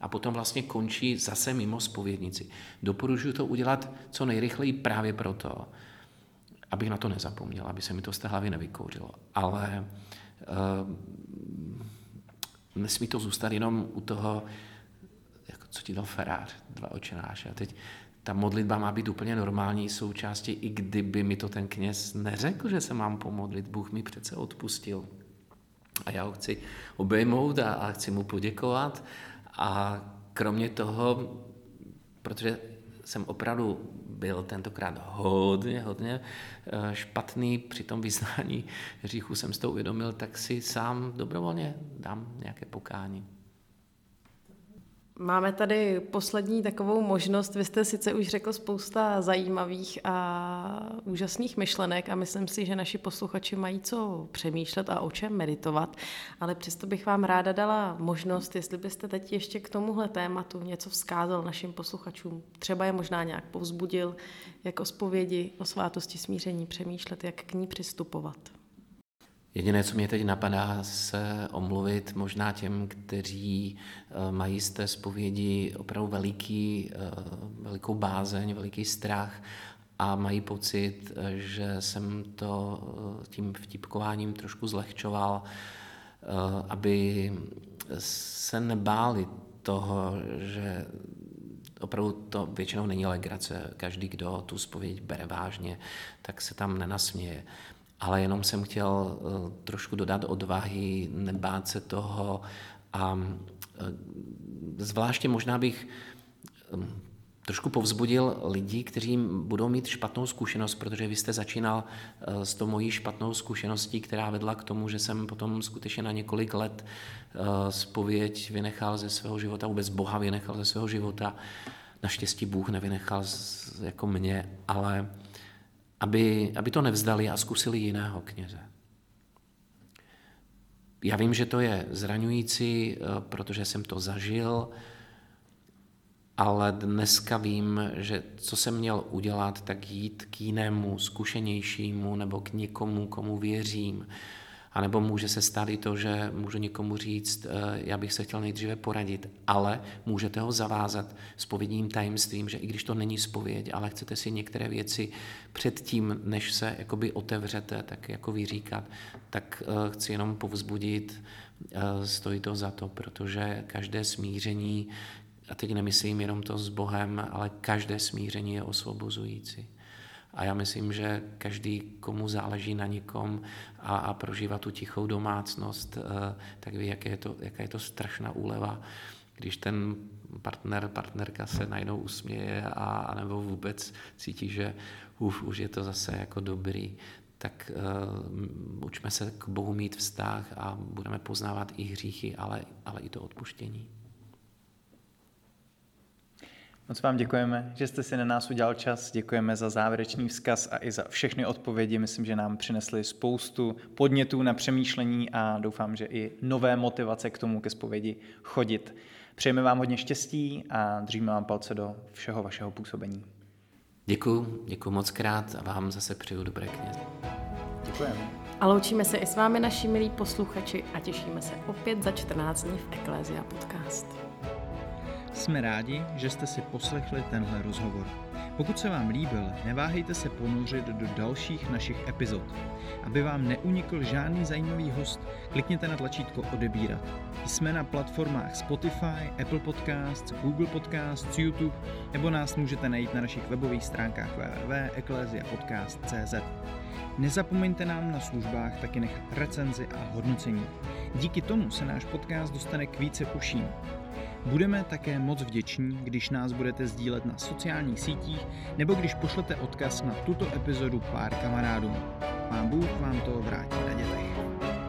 a potom vlastně končí zase mimo spovědnici. Doporučuji to udělat co nejrychleji právě proto, abych na to nezapomněl, aby se mi to z té hlavy nevykouřilo. Ale uh, nesmí to zůstat jenom u toho, jako co ti dal farář, dva očenáše. A teď ta modlitba má být úplně normální součástí, i kdyby mi to ten kněz neřekl, že se mám pomodlit. Bůh mi přece odpustil. A já ho chci obejmout a, a chci mu poděkovat. A kromě toho, protože jsem opravdu byl tentokrát hodně, hodně eh, špatný při tom vyznání hříchu, jsem s to uvědomil, tak si sám dobrovolně dám nějaké pokání. Máme tady poslední takovou možnost. Vy jste sice už řekl spousta zajímavých a úžasných myšlenek a myslím si, že naši posluchači mají co přemýšlet a o čem meditovat, ale přesto bych vám ráda dala možnost, jestli byste teď ještě k tomuhle tématu něco vzkázal našim posluchačům. Třeba je možná nějak povzbudil, jak o zpovědi, o svátosti smíření přemýšlet, jak k ní přistupovat. Jediné, co mě teď napadá, se omluvit možná těm, kteří eh, mají z té zpovědi opravdu veliký, eh, velikou bázeň, veliký strach a mají pocit, eh, že jsem to tím vtipkováním trošku zlehčoval, aby se nebáli toho, že opravdu to většinou není legrace. Každý, kdo tu zpověď bere vážně, tak se tam nenasměje ale jenom jsem chtěl eh, trošku dodat odvahy, nebát se toho a eh, zvláště možná bych hm, trošku povzbudil lidi, kteří budou mít špatnou zkušenost, protože vy jste začínal eh, s tou mojí špatnou zkušeností, která vedla k tomu, že jsem potom skutečně na několik let spověď vynechal ze svého života, vůbec Boha vynechal ze svého života. Naštěstí Bůh nevynechal jako mě, ale aby, aby to nevzdali a zkusili jiného kněze. Já vím, že to je zraňující, eh, protože jsem to zažil, ale dneska vím, že co jsem měl udělat, tak jít k jinému, zkušenějšímu nebo k někomu, komu věřím, a nebo může se stát i to, že můžu někomu říct, eh, já bych se chtěl nejdříve poradit, ale můžete ho zavázat s povědním tajemstvím, že i když to není spověď, ale chcete si některé věci předtím, než se jakoby otevřete, tak jako vyříkat, tak eh, chci jenom povzbudit, eh, stojí to za to, protože každé smíření, a teď nemyslím jenom to s Bohem, ale každé smíření je osvobozující. A já myslím, že každý, komu záleží na někom a, a prožívá tu tichou domácnost, eh, tak ví, jak je to, jaká je to strašná úleva, když ten partner, partnerka se najednou usměje a, a nebo vůbec cítí, že uf, už je to zase jako dobrý, tak uh, učme se k Bohu mít vztah a budeme poznávat i hříchy, ale, ale i to odpuštění. Moc vám děkujeme, že jste si na nás udělal čas. Děkujeme za závěrečný vzkaz a i za všechny odpovědi. Myslím, že nám přinesly spoustu podnětů na přemýšlení a doufám, že i nové motivace k tomu ke zpovědi chodit. Přejeme vám hodně štěstí a držíme vám palce do všeho vašeho působení. Děkuji, děkuji moc krát a vám zase přeju dobré kněz. Děkujeme. A loučíme se i s vámi, naši milí posluchači, a těšíme se opět za 14 dní v Eklézia Podcast. Jsme rádi, že jste si poslechli tenhle rozhovor. Pokud se vám líbil, neváhejte se ponořit do dalších našich epizod. Aby vám neunikl žádný zajímavý host, klikněte na tlačítko odebírat. Jsme na platformách Spotify, Apple Podcasts, Google Podcasts, YouTube nebo nás můžete najít na našich webových stránkách www.ecclesiapodcast.cz. Nezapomeňte nám na službách taky nechat recenzi a hodnocení. Díky tomu se náš podcast dostane k více uším. Budeme také moc vděční, když nás budete sdílet na sociálních sítích nebo když pošlete odkaz na tuto epizodu pár kamarádům. Pán Bůh vám to vrátí na dětech.